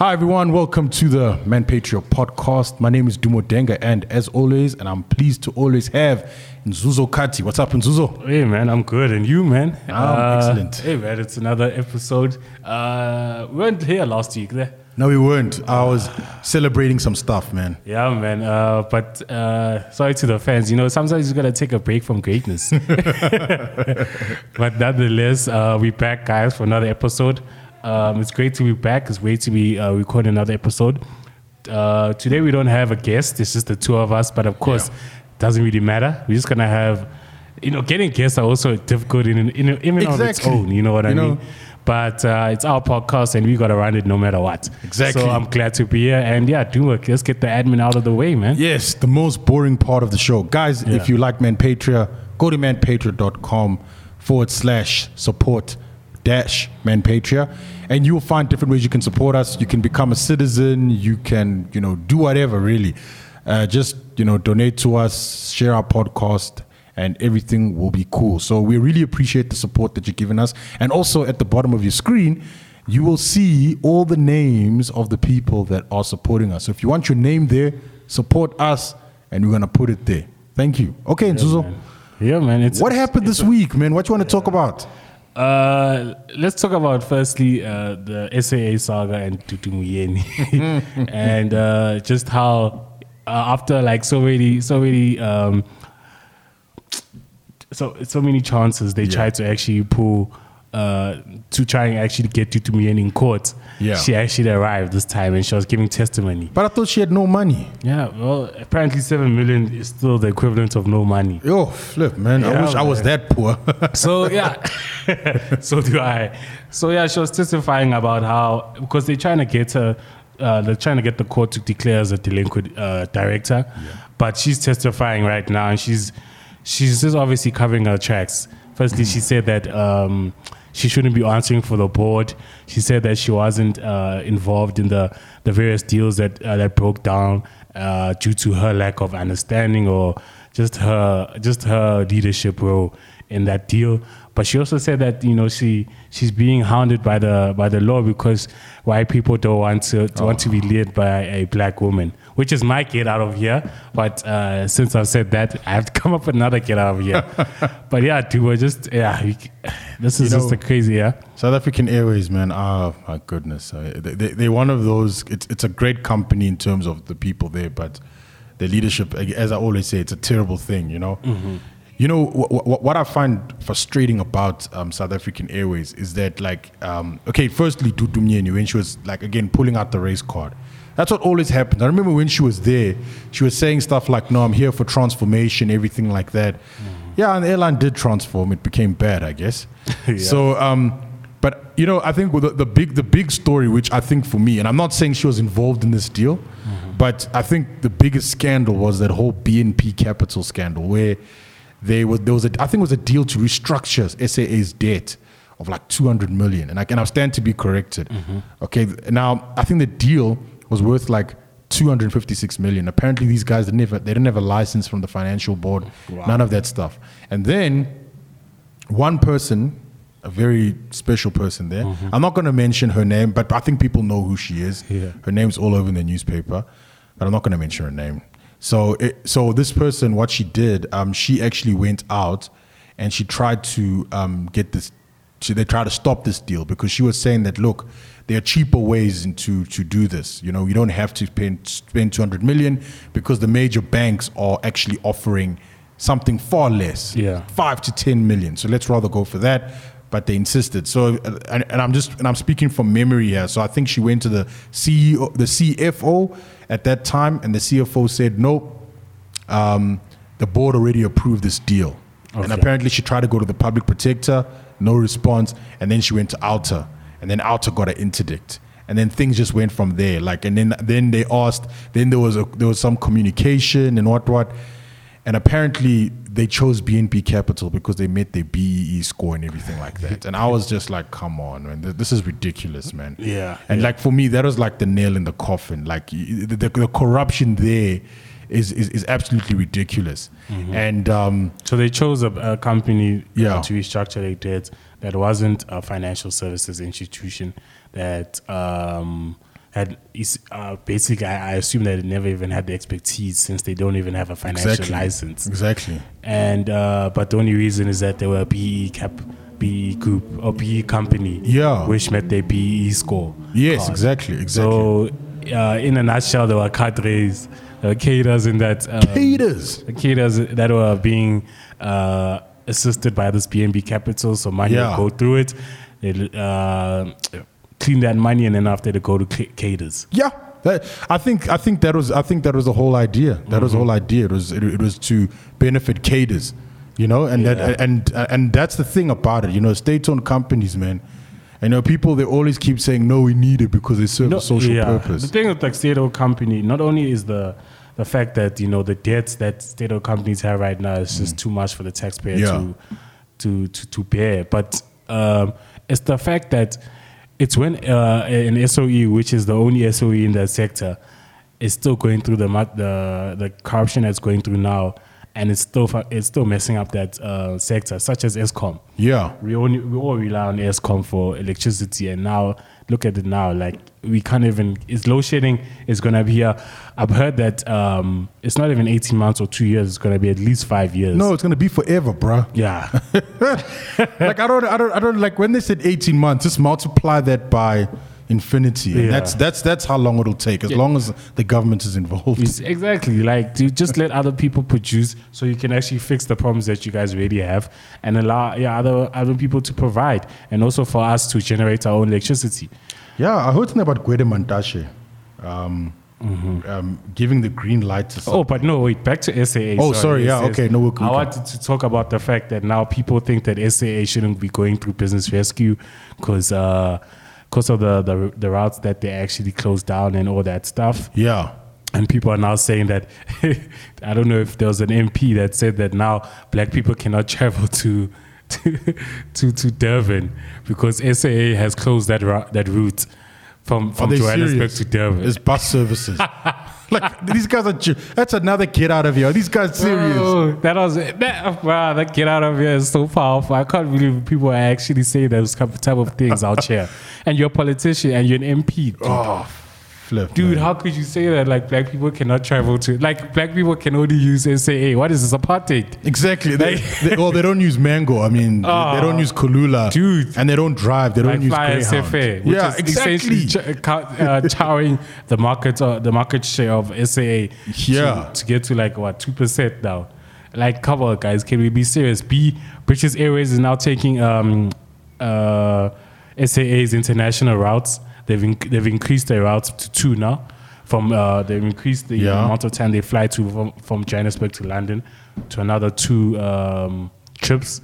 Hi everyone, welcome to the ManPatria podcast. My name is Dumo Denga, and as always, and I'm pleased to always have Nzuzo Khathi. What's up, Nzuzo? Hey man, I'm good, and you, man? I'm excellent. Hey man, it's another episode. Uh, we weren't here last week, there. No, we weren't. I was celebrating some stuff, man. Yeah, man. Uh, but uh, sorry to the fans. You know, sometimes you gotta take a break from greatness. but nonetheless, uh, we back, guys, for another episode. Um, it's great to be back. It's great to be uh, recording another episode. Uh, today we don't have a guest. It's just the two of us. But of course, Yeah. doesn't really matter. We're just gonna have, you know, getting guests are also difficult in, in, in on its own. You know what I know. mean? But uh, it's our podcast, and we gotta run it no matter what. Exactly. So I'm glad to be here. And yeah, do it. Let's get the admin out of the way, man. Yes, the most boring part of the show. Guys, Yeah. if you like Manpatria, go to manpatria.com forward slash support dash Manpatria. And you will find different ways you can support us. You can become a citizen. You can, you know, do whatever really. Uh, just, you know, donate to us, share our podcast, and everything will be cool. So we really appreciate the support that you're giving us. And also at the bottom of your screen, you will see all the names of the people that are supporting us. So if you want your name there, support us, and we're gonna put it there. Thank you. Okay, Nzuzo. Yeah, man. It's What happened this week, man? What you want to talk about? Uh, let's talk about firstly uh, the SAA saga and Dudu Myeni, and uh, just how uh, after like so many, so many, um, so so many chances they Yeah. tried to actually pull. Uh, to try and actually get Dudu Myeni in court, Yeah. she actually arrived this time and she was giving testimony. But I thought she had no money. Yeah, well, apparently seven million is still the equivalent of no money. Yo, flip, man. I Yeah, wish I was that poor. So yeah, so do I. So yeah, she was testifying about how because they're trying to get her, uh, they're trying to get the court to declare as a delinquent uh, director, but she's testifying right now, and she's she's just obviously covering her tracks. Firstly, she said that. Um, she shouldn't be answering for the board. She said that she wasn't uh, involved in the, the various deals that uh, that broke down uh, due to her lack of understanding or just her just her leadership role in that deal. But she also said that you know she she's being hounded by the by the law because white people don't want to, to want to be led by a black woman, which is my get out of here. But uh, since I've said that, I have to come up with another get out of here. but yeah, dude, we're just yeah, we, this is You just know- a crazy yeah. South African Airways, man. Oh my goodness, they, they, they're one of those. It's it's a great company in terms of the people there, but the leadership, as I always say, it's a terrible thing. You know. You know wh- wh- what I find frustrating about um, South African Airways is that, like, um, okay, firstly, Dudu Myeni, when she was like again pulling out the race card, that's what always happened. I remember when she was there, she was saying stuff like, "No, I'm here for transformation," everything like that. Yeah, and the airline did transform. It became bad, I guess. So, um, but you know, I think the, the big the big story, which I think for me, and I'm not saying she was involved in this deal, but I think the biggest scandal was that whole BNP Capital scandal, where they was there was a I think it was a deal to restructure SAA's debt of like 200 million, and I can I stand to be corrected. Mm-hmm. Okay, now I think the deal was worth like 256 million. Apparently, these guys didn't have they didn't have a license from the financial board, none of that stuff, and then one person, a very special person there. Mm-hmm. I'm not going to mention her name, but I think people know who she is. Yeah. Her name's all over in the newspaper, but I'm not going to mention her name. So, it, so this person, what she did, um, she actually went out and she tried to um, get this. She, they tried to stop this deal because she was saying that look, there are cheaper ways to to do this. You know, you don't have to spend spend 200 million because the major banks are actually offering something far less Yeah. five to ten million. So let's rather go for that. But they insisted. So, and, and I'm just and I'm speaking from memory here. So I think she went to the CEO, the CFO at that time, and the CFO said, "Nope, um, the board already approved this deal." And apparently, she tried to go to the public protector, no response, and then she went to OUTA, and then OUTA got an interdict. And then things just went from there. Like, and then then they asked. Then there was a there was some communication and what what. And apparently they chose BNP Capital because they met their BEE score and everything like that. And I was just like, come on, man, this is ridiculous, man. Yeah, And like for me, that was like the nail in the coffin. Like the, the, the corruption there is, is, is absolutely ridiculous. And um, So they chose a, a company Yeah. to restructure their debt that wasn't a financial services institution that um, had is uh, basically I, I assume that they never even had the expertise since they don't even have a financial Exactly. license. Exactly. And uh, but the only reason is that they were a PE cap, BEE group or BEE company. Yeah. which met their BEE score. Yes, card. exactly. Exactly. So, uh, in a nutshell, there were cadres, uh, cadres in that. Um, Haters. cadres that were being uh, assisted by this BNP Capital. So money Yeah. would go through it, they uh, clean that money, and then after they go to ca- cadres. Yeah, that, I think I think that was I think that was the whole idea. That was the whole idea. It was it, it was to benefit cadres, you know, and Yeah. that and and that's the thing about it. You know, state-owned companies, man. I know people they always keep saying no, we need it because they serve a social yeah. purpose. The thing with like state-owned company, not only is the the fact that you know the debts that state-owned companies have right now is just too much for the taxpayer Mm. Yeah. to, to to to bear, but um, it's the fact that it's when uh, an SOE, which is the only SOE in that sector, is still going through the the the corruption that's going through now, and it's still it's still messing up that uh, sector, such as Eskom Yeah, we only we all rely on Eskom for electricity, and now look at it now. Like we can't even. It's load shedding is gonna be here. I've heard that um, it's not even eighteen months or two years. It's gonna be at least five years. no, it's gonna be forever, bruh. Yeah. like I don't, I don't, I don't like when they said eighteen months. Just multiply that by infinity, and Yeah. that's that's that's how long it'll take, as long as the government is involved. It's exactly like to just let other people produce so you can actually fix the problems that you guys already have and allow yeah other other people to provide and also for us to generate our own electricity. Yeah, I heard something about Gwede Mantashe um, um, giving the green light to. Some, Oh, but no, wait, back to SAA. Oh, sorry, yeah, yes, okay, no, we- we I can- wanted to talk about the fact that now people think that SAA shouldn't be going through business rescue because uh, cause of the, the, the routes that they actually closed down and all that stuff. yeah, And people are now saying that, I don't know if there was an MP that said that now black people cannot travel to to, to, to Durban because SAA has closed that, ro- that route from, from Johannesburg serious? to Durban. It's bus services. like these guys are. ju- That's another get out of here. These guys serious. Oh, that was that. Wow, that get out of here is so powerful. I can't believe people are actually saying those type type of things out here. And you're a politician and you're an MP, dude. Oh, flip, Dude, man. how could you say that? Like black people cannot travel to like black people can only use SAA. What is this apartheid? Exactly. They, they, well, they don't use mango. I mean, they- they don't use Kulula, Dude. and they don't drive. They don't Like use fly Greyhound. Safair, which yeah, is exactly. essentially ch- uh, chowing the market, uh, the market share of SAA. Yeah. to, to get to like what two percent now. Like, come on, guys, can we be serious? B British Airways is now taking um, uh, SAA's international routes. They've inc- they've increased their routes to two now. From uh, they've increased the Yeah. amount of time they fly to from, from Johannesburg to London to another two um, trips.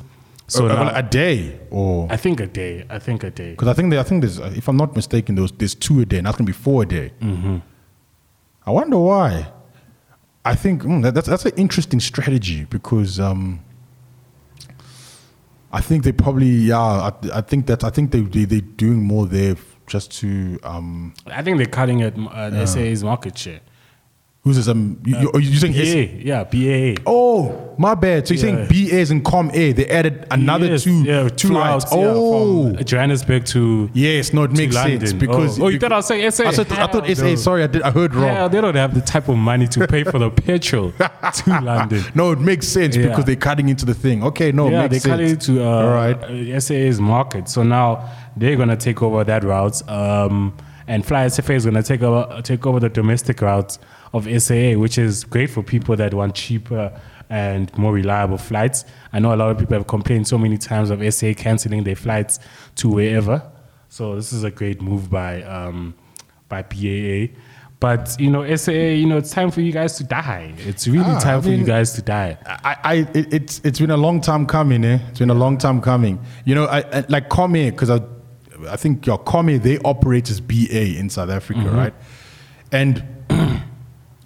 So Uh, now, a day, or I think a day. I think a day. because I think they, I think there's, uh, if I'm not mistaken, there's there's two a day, and that's gonna be four a day. Mm-hmm. I wonder why. I think mm, that, that's that's an interesting strategy because um, I think they probably yeah I, I think that I think they they they're doing more there just to um I think they're cutting at uh, SAA's market share. Who's this um you, you, are you saying BA, yeah, BAA. oh my bad so you're saying BA BAs and Comair. they added another Yes, two yeah, two flights, yeah, oh from Johannesburg to yes no it makes London. sense because oh, oh you thought I was saying SA? I, said, I thought SA sorry I did I heard wrong they don't have the type of money to pay for the petrol to London. no it makes sense Yeah. because they're cutting into the thing okay no yeah, it they makes cut sense it to uh, all right uh, SAA's market. So now they're gonna take over that route, um, and FlySafair is gonna take over take over the domestic routes of SAA, which is great for people that want cheaper and more reliable flights. I know a lot of people have complained so many times of SAA canceling their flights to wherever. So this is a great move by um, by PAA. But you know, SAA, you know, it's time for you guys to die. It's really Ah, time I for you guys to die. I, I it, it's it's been a long time coming, eh? It's been a long time coming. You know, I, I like Come because I, I think your Comair they operate as BA in South Africa, Mm-hmm. right? And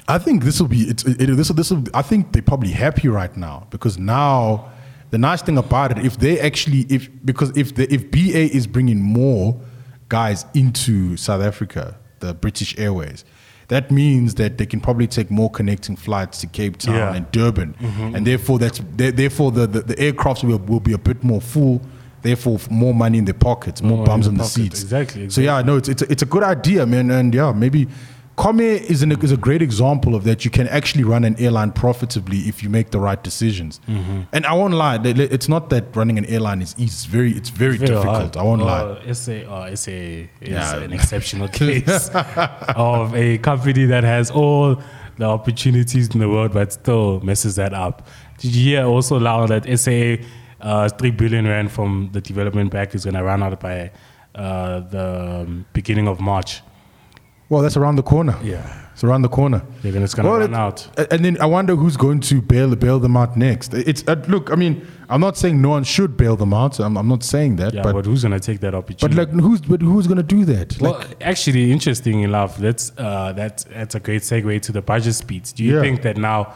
I think this will be it's it, this will, this will I think they're probably happy right now because now the nice thing about it if they actually if because if the if BA is bringing more guys into South Africa, the British Airways. That means that they can probably take more connecting flights to Cape Town Yeah. and Durban, and therefore that's there- therefore the, the, the aircrafts will, will be a bit more full, therefore more money in their pockets, more More bums in on the the seats. Exactly, So yeah, no, it's it's a, it's a good idea, man, and yeah, maybe. Comair is, an, is a great example of that. You can actually run an airline profitably if you make the right decisions. Mm-hmm. And I won't lie, it's not that running an airline is easy. It's very, it's very, Very difficult. hard. I won't lie. Uh, SA, uh, SA is Yeah. an exceptional case of a company that has all the opportunities in the world but still messes that up. Did you hear also now that SA uh, 3 billion rand from the development bank is going to run out by uh, the um, beginning of March? Well, that's around the corner. Yeah. It's around the corner. They're gonna, it's going to Well, run it- out. And then I wonder who's going to bail bail them out next. It's uh, look. I mean, I'm not saying no one should bail them out. I'm, I'm not saying that. Yeah, but, but who's going to take that opportunity? but like who's but who's going to do that? Like, Well, actually, interesting enough, that's uh, that's that's a great segue to the budget speech. Do you Yeah. think that now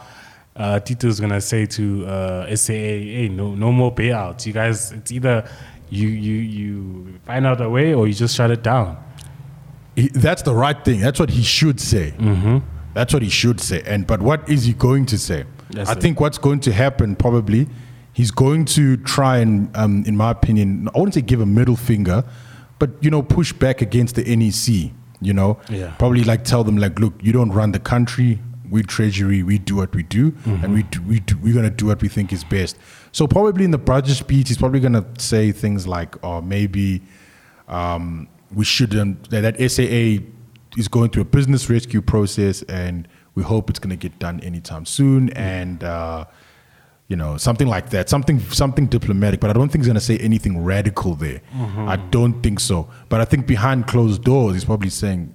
uh, Tito's gonna say to uh, SAA, "Hey, no, no more payouts. You guys, it's either you you you find out a way or you just shut it down." he, that's the right thing. That's what he should say. Mm-hmm. That's what he should say. And but what is he going to say? That's I it. think what's going to happen probably, he's going to try and, um, in my opinion, I wouldn't say give a middle finger, but you know, push back against the NEC. You know, Yeah. probably like tell them like, look, you don't run the country. We treasury, we do what we do, and we do, we do, we're gonna do what we think is best. So probably in the budget speech, he's probably gonna say things like, "Oh, maybe um, we shouldn't that, that SAA is going through a business rescue process and we hope it's going to get done anytime soon and uh, you know something like that something something diplomatic but I don't think he's going to say anything radical there. I don't think so. But I think behind closed doors he's probably saying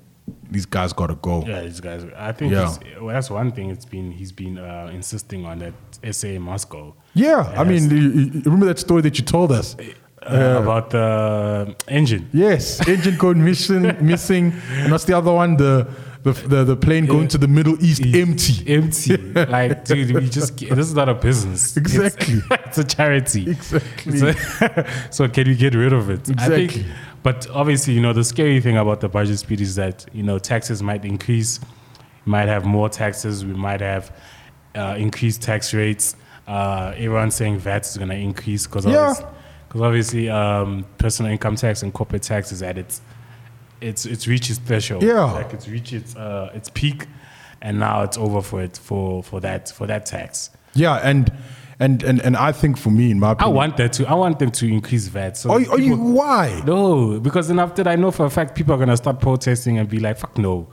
these guys got to go Yeah, these guys. I think Yeah. well, that's one thing. It's been he's been uh, insisting on that SA must go. yeah I mean Yes. you- you- remember that story that you told us Uh, about the engine. Yes, engine code mission missing, and what's the other one? The the the, the plane going to the Middle East empty. Empty. like, dude, we just this is not a business. Exactly. It's, a charity. Exactly. It's a- so can we get rid of it? Exactly. But obviously, you know, the scary thing about the budget speed is that you know taxes might increase. We might have more taxes. We might have uh, increased tax rates. Uh, everyone's saying VAT is going to increase because Yeah. obviously, obviously um, personal income tax and corporate tax is at its it's it's reached its threshold. Yeah. like it's reached its uh, its peak, and now it's over for it for for that for that tax. Yeah, and and and and I think for me, in my I opinion, want that to. I want them to increase VAT. So Are, are you why? No, because then after that, I know for a fact people are gonna start protesting and be like, "Fuck no,"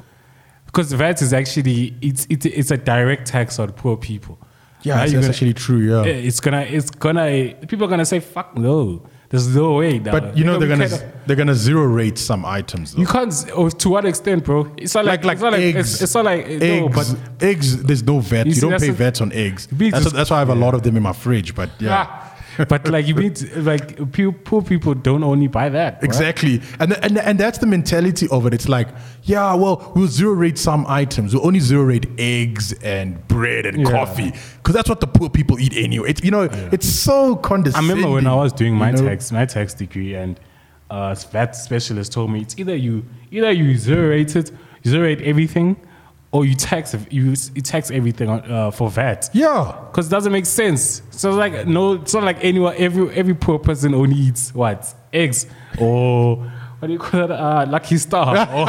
because VAT is actually it's it's it's a direct tax on poor people. Yeah, that's, that's gonna- actually true. Yeah, It's gonna it's gonna people are gonna say, "Fuck no." There's no way. now. but you know they're gonna they're gonna zero rate some items. Though. You can't. Oh, to what extent, bro? It's not like, like like it's not like eggs, it's, it's not like no, eggs, but eggs. There's no vet. You You, see, don't pay a- VAT on eggs. That's, is- that's why I have a lot of them in my fridge. But yeah. Ah, but like you mean like poor people don't only buy that. right? Exactly, and, and and that's the mentality of it. It's like, yeah, well, we'll zero rate some items. We'll only zero rate eggs and bread and Yeah. coffee because that's what the poor people eat anyway. It, you know, it's so condescending. I remember when I was doing my you know? tax my tax degree and uh, that specialist told me it's either you either you zero rate it, zero rate everything, or you tax you, you tax everything on, uh, for VAT. Yeah, Because it doesn't make sense. So like no, it's not like anyone. Every every poor person only eats what eggs or what do you call that? Uh, Lucky Star. or,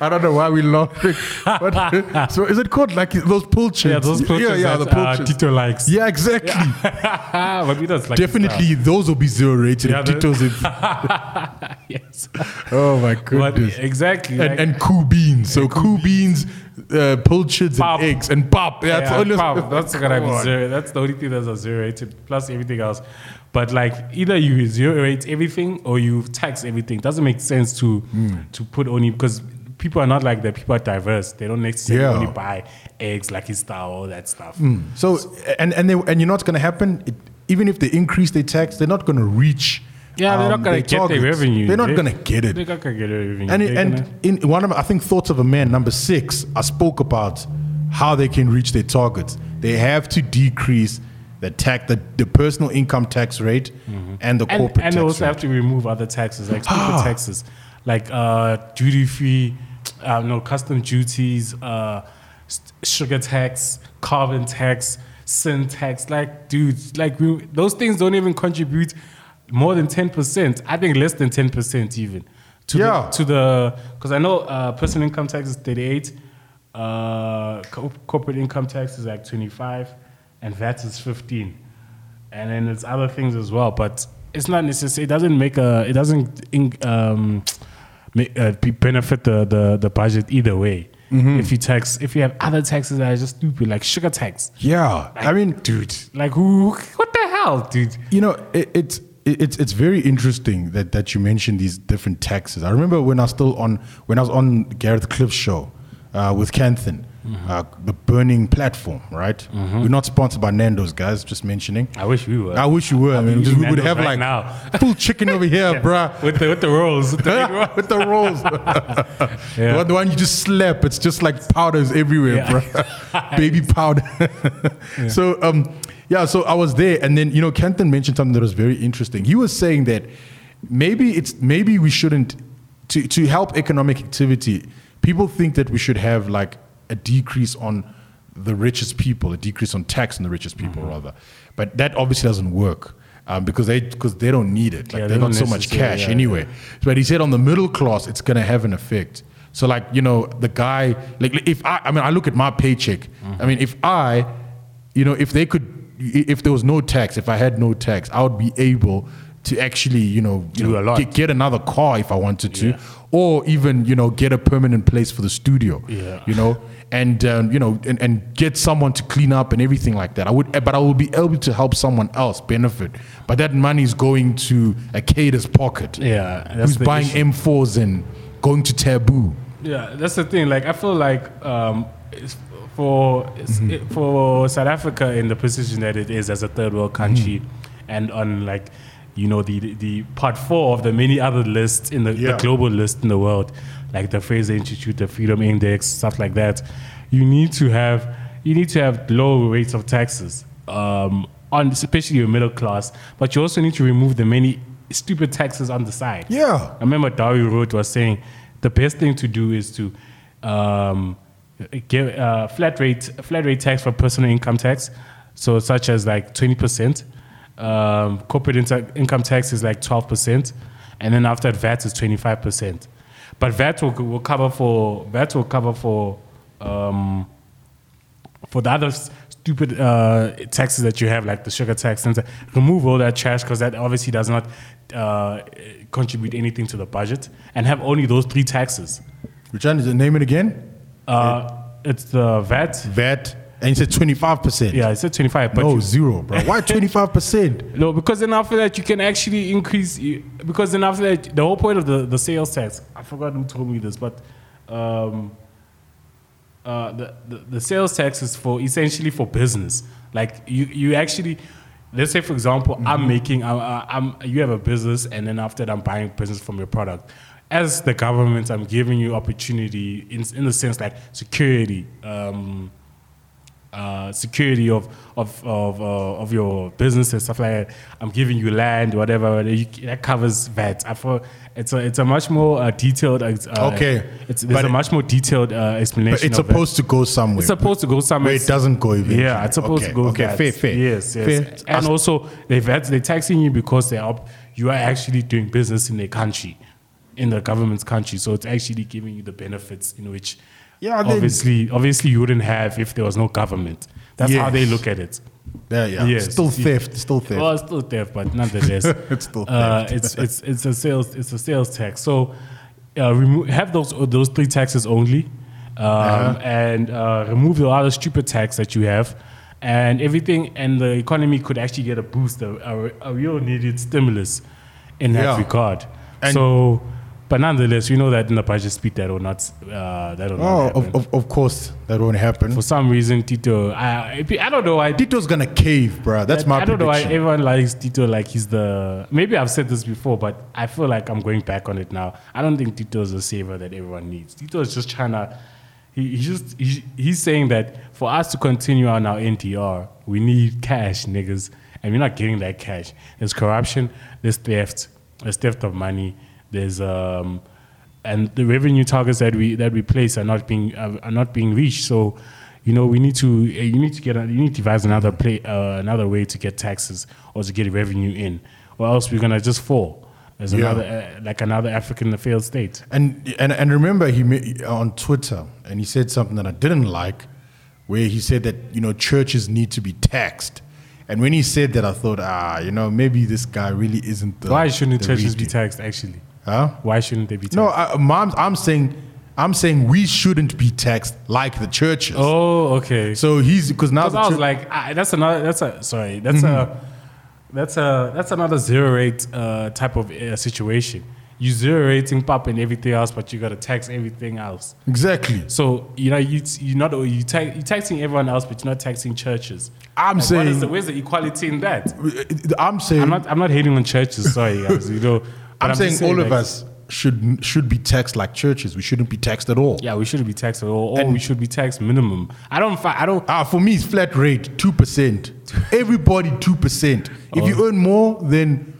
I don't know why we laughing. But, so is it called like those pull chips? yeah, those pilchards Yeah, yeah, the pull uh, chips. Tito likes. Yeah, exactly. but we don't like Definitely, those will be zero rated. Yeah, Tito's in- yes. oh my But goodness. exactly. and, like- and cool beans. So cool beans, uh, pilchards, Pop. and eggs, and pop. Yeah, that's Yeah, only- pop, that's gonna be zero. That's the only thing that's a zero rated plus everything else. But like either you zero rate everything or you tax everything. Doesn't make sense to Hmm. to put only because people are not like that. People are diverse. They don't necessarily Yeah. only buy eggs, Lucky Star, all that stuff. So and and they, and you know what's going to happen? It, even if they increase their tax, they're not going to reach. Yeah, they're um, not gonna get targets. their revenue. They're not They- going to get it. They're not gonna get their revenue. And They're and gonna- in one of my, I think thoughts of a man number six, I spoke about how they can reach their targets. They have to decrease the tax, the, the personal income tax rate, and the and, corporate and they also rate. have to remove other taxes like Ah. taxes like uh, duty free uh, no custom duties uh, st- sugar tax carbon tax sin tax. Like, dude, like we, those things don't even contribute more than ten percent. I think less than ten percent even. To Yeah. The, to the because I know uh, personal income tax is thirty eight, uh, co- corporate income tax is like twenty five, and VAT is fifteen, and then there's other things as well. But it's not necessary. It doesn't make a. It doesn't in, um, make, uh, benefit the, the the budget either way. If you tax, if you have other taxes that are just stupid, like sugar tax. Yeah, I mean, dude, like who? What the hell, dude? you know, it, it's it- it's it's very interesting that that you mentioned these different taxes. I remember when I was still on when I was on Gareth Cliff's show uh, with Kenton, uh, the Burning Platform. Right, we're not sponsored by Nando's, guys. Just mentioning. I wish we were. I wish you were. I mean, eating we would have right like now. full chicken over here, bruh. with the with the rolls. With the rolls. with the rolls. Yeah. the, one, you just slap, it's just like powders everywhere, Yeah. bro. Baby powder. So, um, yeah, so I was there, and then, you know, Kenton mentioned something that was very interesting. He was saying that maybe it's maybe we shouldn't, to, to help economic activity, people think that we should have like a decrease on the richest people, a decrease on tax on the richest people, Mm-hmm. rather. But that obviously doesn't work. Um, because they because they don't need it, like Yeah, they they got so much cash yeah, anyway. But he said on the middle class, it's gonna have an effect. So like you know the guy like if I I mean I look at my paycheck. Mm-hmm. I mean if I, you know if they could if there was no tax if I had no tax I would be able to actually you know, you Do know a lot. Get, get another car if I wanted to, Yeah. or even you know get a permanent place for the studio. Yeah. You know. And um, you know, and, and get someone to clean up and everything like that. I would, but I will be able to help someone else benefit. But that money is going to a cadre's pocket Yeah, that's who's buying issue. M4s and going to Taboo. Yeah, that's the thing. Like, I feel like um, it's for Mm-hmm. for South Africa in the position that it is as a third world country, Mm-hmm. and on like you know the the part four of the many other lists in the, Yeah. the global list in the world, like the Fraser Institute, the Freedom Index, stuff like that. You need to have you need to have low rates of taxes um, on especially your middle class, but you also need to remove the many stupid taxes on the side. Yeah. I remember Dario Roth was saying the best thing to do is to um, give uh, flat rate flat rate tax for personal income tax, so such as like twenty percent. Um, corporate inter- income tax is like twelve percent, and then after that, VAT is twenty five percent. But VAT will, will cover for VAT will cover for um, for the other stupid uh, taxes that you have, like the sugar tax, and remove all that trash because that obviously does not uh, contribute anything to the budget, and have only those three taxes. It? Name it again? Uh, it's the VAT. VAT. And you said 25%. Yeah, I said twenty five. But no, you- zero, bro. Why 25%? No, because then after that you can actually increase. Because then after that, the whole point of the, the sales tax. I forgot who told me this, but um, uh, the, the the sales tax is for essentially for business. Like you you actually. Let's say, for example, I'm making, I, I'm, you have a business, and then after that, I'm buying business from your product. As the government, I'm giving you opportunity in, in the sense like security, um, uh, security of of of, uh, of your business and stuff like that. I'm giving you land, whatever. You, that covers VAT. I thought it's a it's a much more uh, detailed. Uh, Okay. it's there's But a much more detailed uh, explanation. But it's supposed to go somewhere. It's supposed to go somewhere. Where it doesn't go eventually. Yeah, it's supposed okay. to go. Okay, VAT. fair, fair. Yes, yes. Fair. And also, they VAT, they're taxing you because they are up, you are actually doing business in a country, in the government's country. So it's actually giving you the benefits in which, Yeah, then- obviously, obviously you wouldn't have if there was no government. That's how they look at it. Yeah, yeah. Yes. Still theft. Still theft. Well, it's still theft, but nonetheless, It's still uh, theft. it's it's it's a sales it's a sales tax. So uh, remove have those those three taxes only, um, Uh-huh. and uh, remove the other stupid tax that you have, and everything, and the economy could actually get a boost, a, a, a real needed stimulus in that Yeah. regard. And- so. But nonetheless, we know that in the budget speed that will not uh, that will not Oh, happen. of, of, of course that won't happen. For some reason, Tito, I, I don't know. I Tito's gonna cave, bro. That's my I don't know why everyone likes Tito like he's the. Maybe I've said this before, but I feel like I'm going back on it now. I don't think Tito is a saver that everyone needs. Tito is just trying to. He, he's just he, he's saying that for us to continue on our NTR, we need cash, niggas, and we're not getting that cash. There's corruption, there's theft, there's theft of money, there's um, and the revenue targets that we that we place are not being are, are not being reached. So you know, we need to uh, you need to get you need to devise another play uh, another way to get taxes or to get revenue in, or else we're gonna just fall as Yeah. another uh, like another African failed state. And and and remember, he ma- on Twitter, and he said something that I didn't like, where he said that you know churches need to be taxed. And when he said that, I thought, ah, you know, maybe this guy really isn't the. Why shouldn't the churches be taxed? Actually, Huh? why shouldn't they be taxed? No, I, Mom, I'm saying, I'm saying we shouldn't be taxed like the churches. Oh, okay. So he's because now Because the I was like, ah, that's another. That's a sorry. That's a that's a that's another zero rate uh, type of uh, situation. You zero rating pop and everything else, but you got to tax everything else. exactly. So you know you you not you tax you taxing everyone else, but you're not taxing churches. I'm Like, what is saying- the, where's the equality in that? I'm saying, I'm not I'm not hating on churches. Sorry, guys, you know. But I'm, saying just all of us should should be taxed like churches. We shouldn't be taxed at all. Yeah, we shouldn't be taxed at all, or we should be taxed minimum. I don't. fi- I don't. Ah, for me, it's flat rate, two percent. Everybody, two percent. If Oh. you earn more than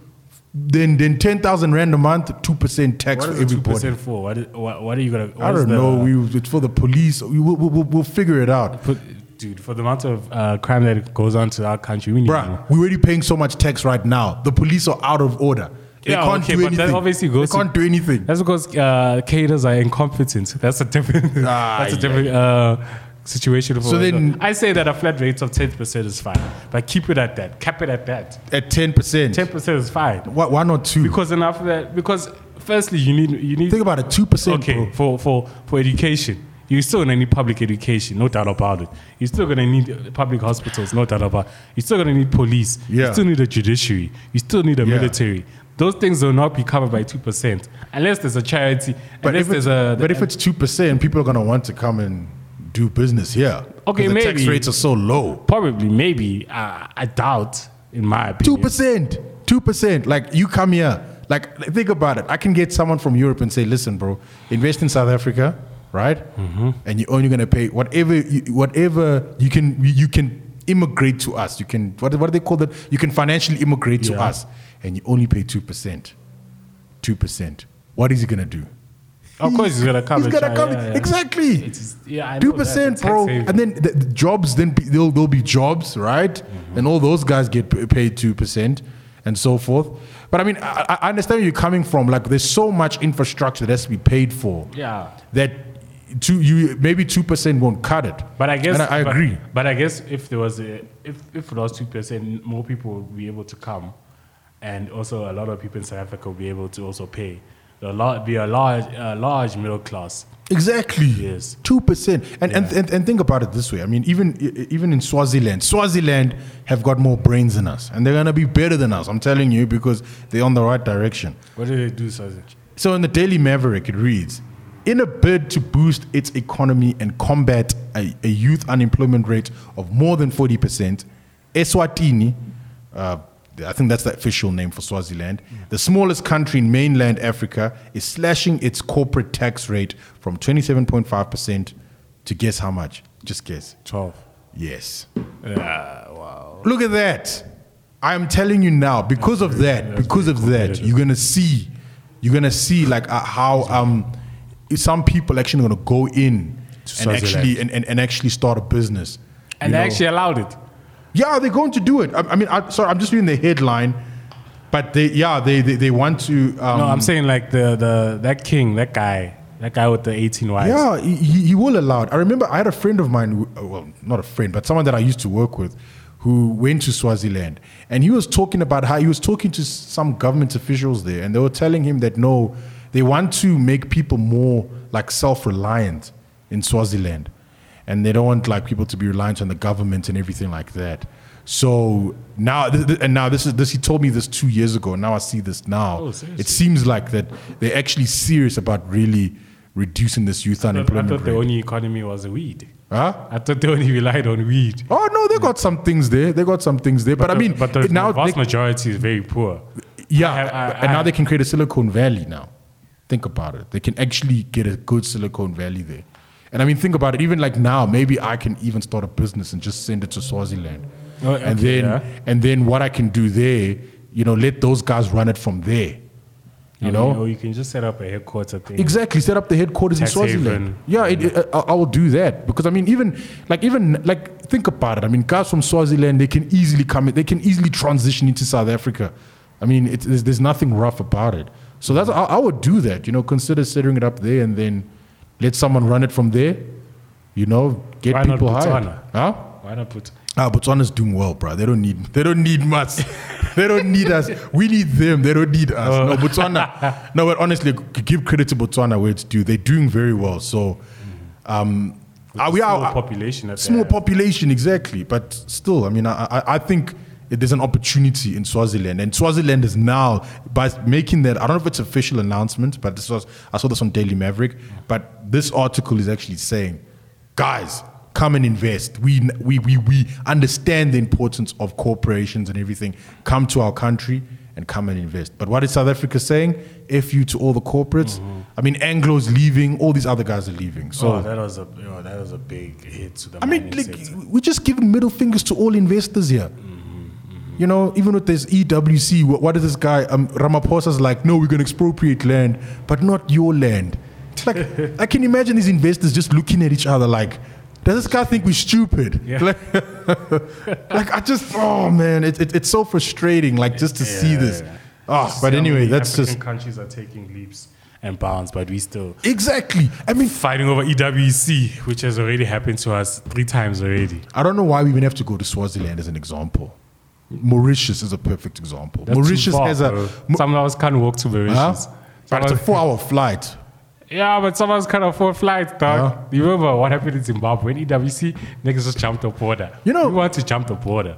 than than ten thousand rand a month, two percent tax What for is the two percent for? What, is, what what are you gonna? I don't the- know. We it's for the police. We will we'll, we'll, we'll figure it out, Put, dude, for the amount of uh, crime that goes on to our country, we need bruh. We're already paying so much tax right now. The police are out of order. They Yeah, can't okay, do but that obviously goes they can't do anything. That's because uh, cadres are incompetent. That's a different. Ah, that's a yeah. different uh, situation. For So then- I say that a flat rate of ten percent is fine, but keep it at that. Cap it at that. At ten percent. Ten percent is fine Why, why not two? because then after that, because firstly you need you need Think about it. Two percent. okay for for for education. You're still gonna need public education, no doubt about it. You're still gonna need public hospitals, no doubt about. it. You're still gonna need police. Yeah. You still need a judiciary. You still need a Yeah. military. Those things will not be covered by two percent unless there's a charity. But unless if, it's, there's a but if it's two percent, people are gonna want to come and do business here Okay, the tax rates are so low. probably maybe uh, I doubt, in my opinion. Two percent, two percent. Like you come here, like think about it. I can get someone from Europe and say, "Listen, bro, invest in South Africa, right? Mm-hmm. And you're only gonna pay whatever, you, whatever you can. You can immigrate to us. You can what, what do they call that? You can financially immigrate to us, and you only pay two percent. Two percent. What is he gonna do? Of course, he's gonna come. He's gonna come. yeah, yeah. Exactly. Yeah, two percent, bro, haven. and then the, the jobs. Then be, there'll, there'll be jobs, right? Mm-hmm. And all those guys get paid two percent, and so forth. But I mean, I, I understand where you're coming from. Like, there's so much infrastructure that has to be paid for. Yeah. That two, you maybe two percent won't cut it. But I guess I, I but- agree. But I guess if there was a if if it was two percent, more people would be able to come, and also a lot of people in South Africa will be able to also pay. There'll lot- be a large a large middle class. Exactly. Yes. Two percent. And, and and and think about it this way. I mean, even even in Swaziland, Swaziland have got more brains than us, and they're gonna be better than us. I'm telling you because they're on the right direction. What do they do, Sausage? So in the Daily Maverick, it reads In a bid to boost its economy and combat a, a youth unemployment rate of more than 40%, Eswatini, uh, I think that's the official name for Swaziland, the smallest country in mainland Africa, is slashing its corporate tax rate from 27.5% to guess how much? Just guess. Twelve. Yes. Yeah. Wow. Look at that. I'm telling you now, because of that, because of that, you're gonna see, you're gonna see like uh, how um, some people actually gonna go in and actually and, and, and actually start a business. And they know. actually allowed it. Yeah, they're going to do it. I, I mean, I, sorry, I'm just reading the headline, but they, yeah, they they, they want to. Um, No, I'm saying like the the that king, that guy, that guy with the 18 wives. Yeah, he, he will allow it. I remember I had a friend of mine, who, uh, well, not a friend, but someone that I used to work with, who went to Swaziland, and he was talking about how he was talking to some government officials there, and they were telling him that no, they want to make people more like self-reliant in Swaziland, and they don't want like people to be reliant on the government and everything like that. So now, th- th- and now this is this. He told me this two years ago. Now I see this now. Oh, seriously? it seems like that they're actually serious about really reducing this youth I thought, I unemployment thought the only economy was weed. Huh? I thought they only relied on weed. Oh no, they got some things there. They got some things there. But, I the- mean, but the now vast they, majority is very poor. yeah, I I- and I- now they can create a Silicon Valley. Now, think about it. They can actually get a good Silicon Valley there. And I mean, think about it. Even like now, maybe I can even start a business and just send it to Swaziland, Oh, and then yeah. and then what I can do there, you know, let those guys run it from there. You I know, or you can just set up a headquarters thing. Exactly, set up the headquarters Tax in Swaziland. haven. Yeah, it, it, I, I will do that because I mean, even like even like think about it. I mean, guys from Swaziland they can easily come. in- They can easily transition into South Africa. I mean, it, there's, there's nothing rough about it. So that's I, I would do that. You know, consider setting it up there and then let someone run it from there. You know, get Why not people hired. Botswana? Huh? Why not put? Ah, Botswana's doing well, bro. They don't need. They don't need us. they don't need us. We need them. They don't need us. Oh. No, Botswana. no, but honestly, give credit to Botswana where it's due. They're doing very well. So, um, ah, we small are population Small population, exactly. But still, I mean, I, I, I think it- there's an opportunity in Swaziland, and Swaziland is now by making that. I don't know if it's official announcement, but this was I saw this on Daily Maverick. But this article is actually saying, guys, come and invest. We we we we understand the importance of corporations and everything. Come to our country and come and invest. But what is South Africa saying? F you to all the corporates. Mm-hmm. I mean, Anglo's leaving. All these other guys are leaving. So. oh, that was a oh, that was a big hit to the. I mean, like, sector. we're just giving middle fingers to all investors here. Mm. You know, even with this EWC, what, what is this guy? Um, Ramaphosa's like, no, we're going to expropriate land, but not your land. It's like, I can imagine these investors just looking at each other like, does this guy think we're stupid? Yeah. Like, like, I just, oh man, it, it, it's so frustrating, like, just to see this. Yeah. Oh, but anyway, that's African just, countries are taking leaps and bounds, but we still exactly. I mean, fighting over EWC, which has already happened to us three times already. I don't know why we even have to go to Swaziland as an example. Mauritius is a perfect example. That's Mauritius far, has a. Mo- some of us can't walk to Mauritius. Huh? But it's a four-hour flight. yeah, but some of us can't afford flights, dog. You remember what happened in Zimbabwe when EWC niggas just jumped the border? You know- we want to jump the border.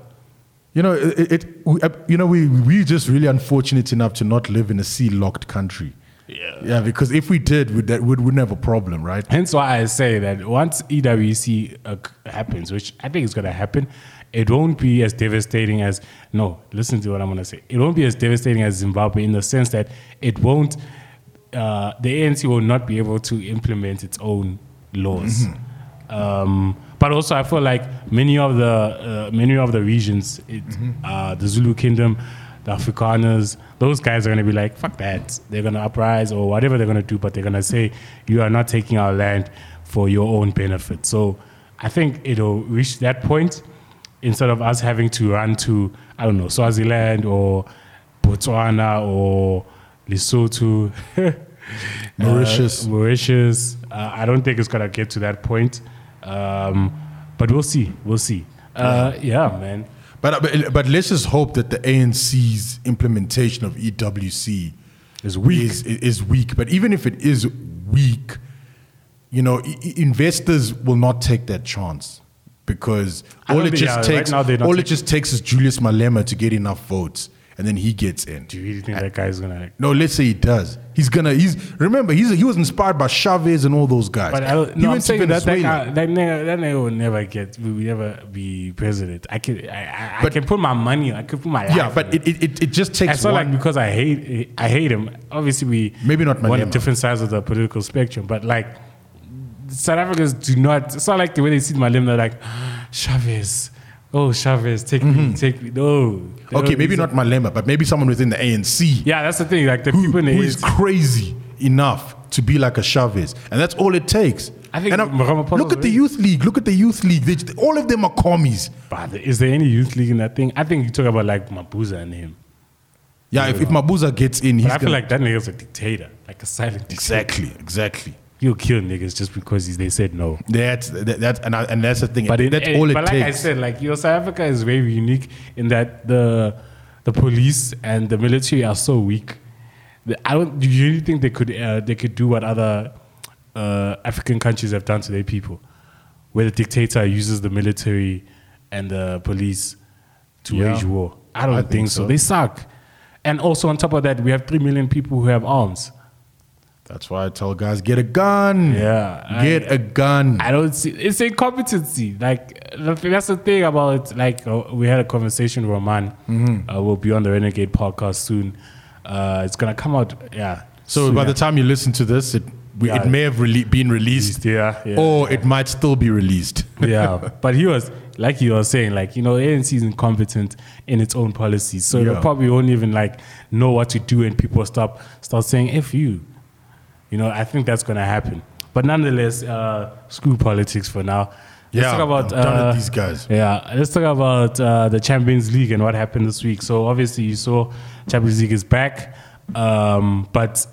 You know, it, it we, uh, you know, we we just really unfortunate enough to not live in a sea-locked country. Yeah. Yeah, because if we did, we'd, that would wouldn't have a problem, right? Hence why I say that once EWC uh, happens, which I think is going to happen, it won't be as devastating as, no, listen to what I'm going to say. It won't be as devastating as Zimbabwe in the sense that it won't, uh, the ANC will not be able to implement its own laws. Um, but also, I feel like many of the uh, many of the regions, it, uh, the Zulu Kingdom, the Afrikaners, those guys are going to be like, fuck that. They're going to uprise or whatever they're going to do, but they're going to say, you are not taking our land for your own benefit. So I think it'll reach that point instead of us having to run to, I don't know, Swaziland or Botswana or Lesotho. Mauritius. Uh, Mauritius. Uh, I don't think it's going to get to that point. Um, but we'll see. We'll see. Uh, yeah, man. But, but but let's just hope that the ANC's implementation of EWC Is weak. Is, is weak. But even if it is weak, you know, i- investors will not take that chance because all it just right takes now all it just takes is Julius Malema to get enough votes, and then he gets in. Do you really think that guy's going to. No, let's say he does. He's gonna. He's remember. He's he was inspired by Chavez and all those guys. But I don't, He no, I'm to saying that that, guy, that, nigga, that nigga will never get, will never be president. I can, I, I, I can put my money, I can put my yeah, but it, it, it, it just takes It's not like because I hate I hate him. Obviously, we Maybe not on Malema. different sides of the political spectrum, but like South Africans do not. It's not like the way they see Malema. They're like Chavez. Oh, Chavez, take me, take me. No. Mm-hmm. okay, maybe not Malema, but maybe someone within the ANC Yeah, that's the thing. Like the who, people in the who is crazy enough to be like a Chavez, and that's all it takes. I think look at the youth league. Look at the youth league. They, all of them are commies. But is there any youth league in that thing? I think you talk about like Mabuza and him. Yeah, if, if Mabuza gets in, he's But I feel gonna, like that nigga's a dictator, like a silent dictator. exactly, exactly. He'll kill niggas just because they said no. That's that, that's and, I, and that's the thing. But it, that's all it but like I said, like you know, South Africa is very unique in that the the police and the military are so weak. I don't. Do you really think they could uh, they could do what other uh, African countries have done to their people, where the dictator uses the military and the police to Yeah. wage war? I don't I think, think so. so. They suck. And also on top of that, we have three million people who have arms. That's why I tell guys get a gun. Yeah, get I- a gun. I don't see it's incompetency. Like that's the thing about it. like uh, we had a conversation with Roman. Mm-hmm. Uh, we'll be on the Renegade podcast soon. Uh, it's gonna come out. Yeah. so soon, by yeah. the time you listen to this, it we, Yeah. it may have rele- been released, yeah, yeah, or it might still be released. yeah. But he was like you were saying, like you know, ANC is incompetent in its own policies, so Yeah. they probably won't even like know what to do, and people stop start saying "f you." You know, I think that's going to happen. But nonetheless, uh, screw politics for now. Let's Yeah, talk about I'm done with uh, these guys. Yeah, let's talk about uh, the Champions League and what happened this week. So obviously, you saw Champions League is back, um, but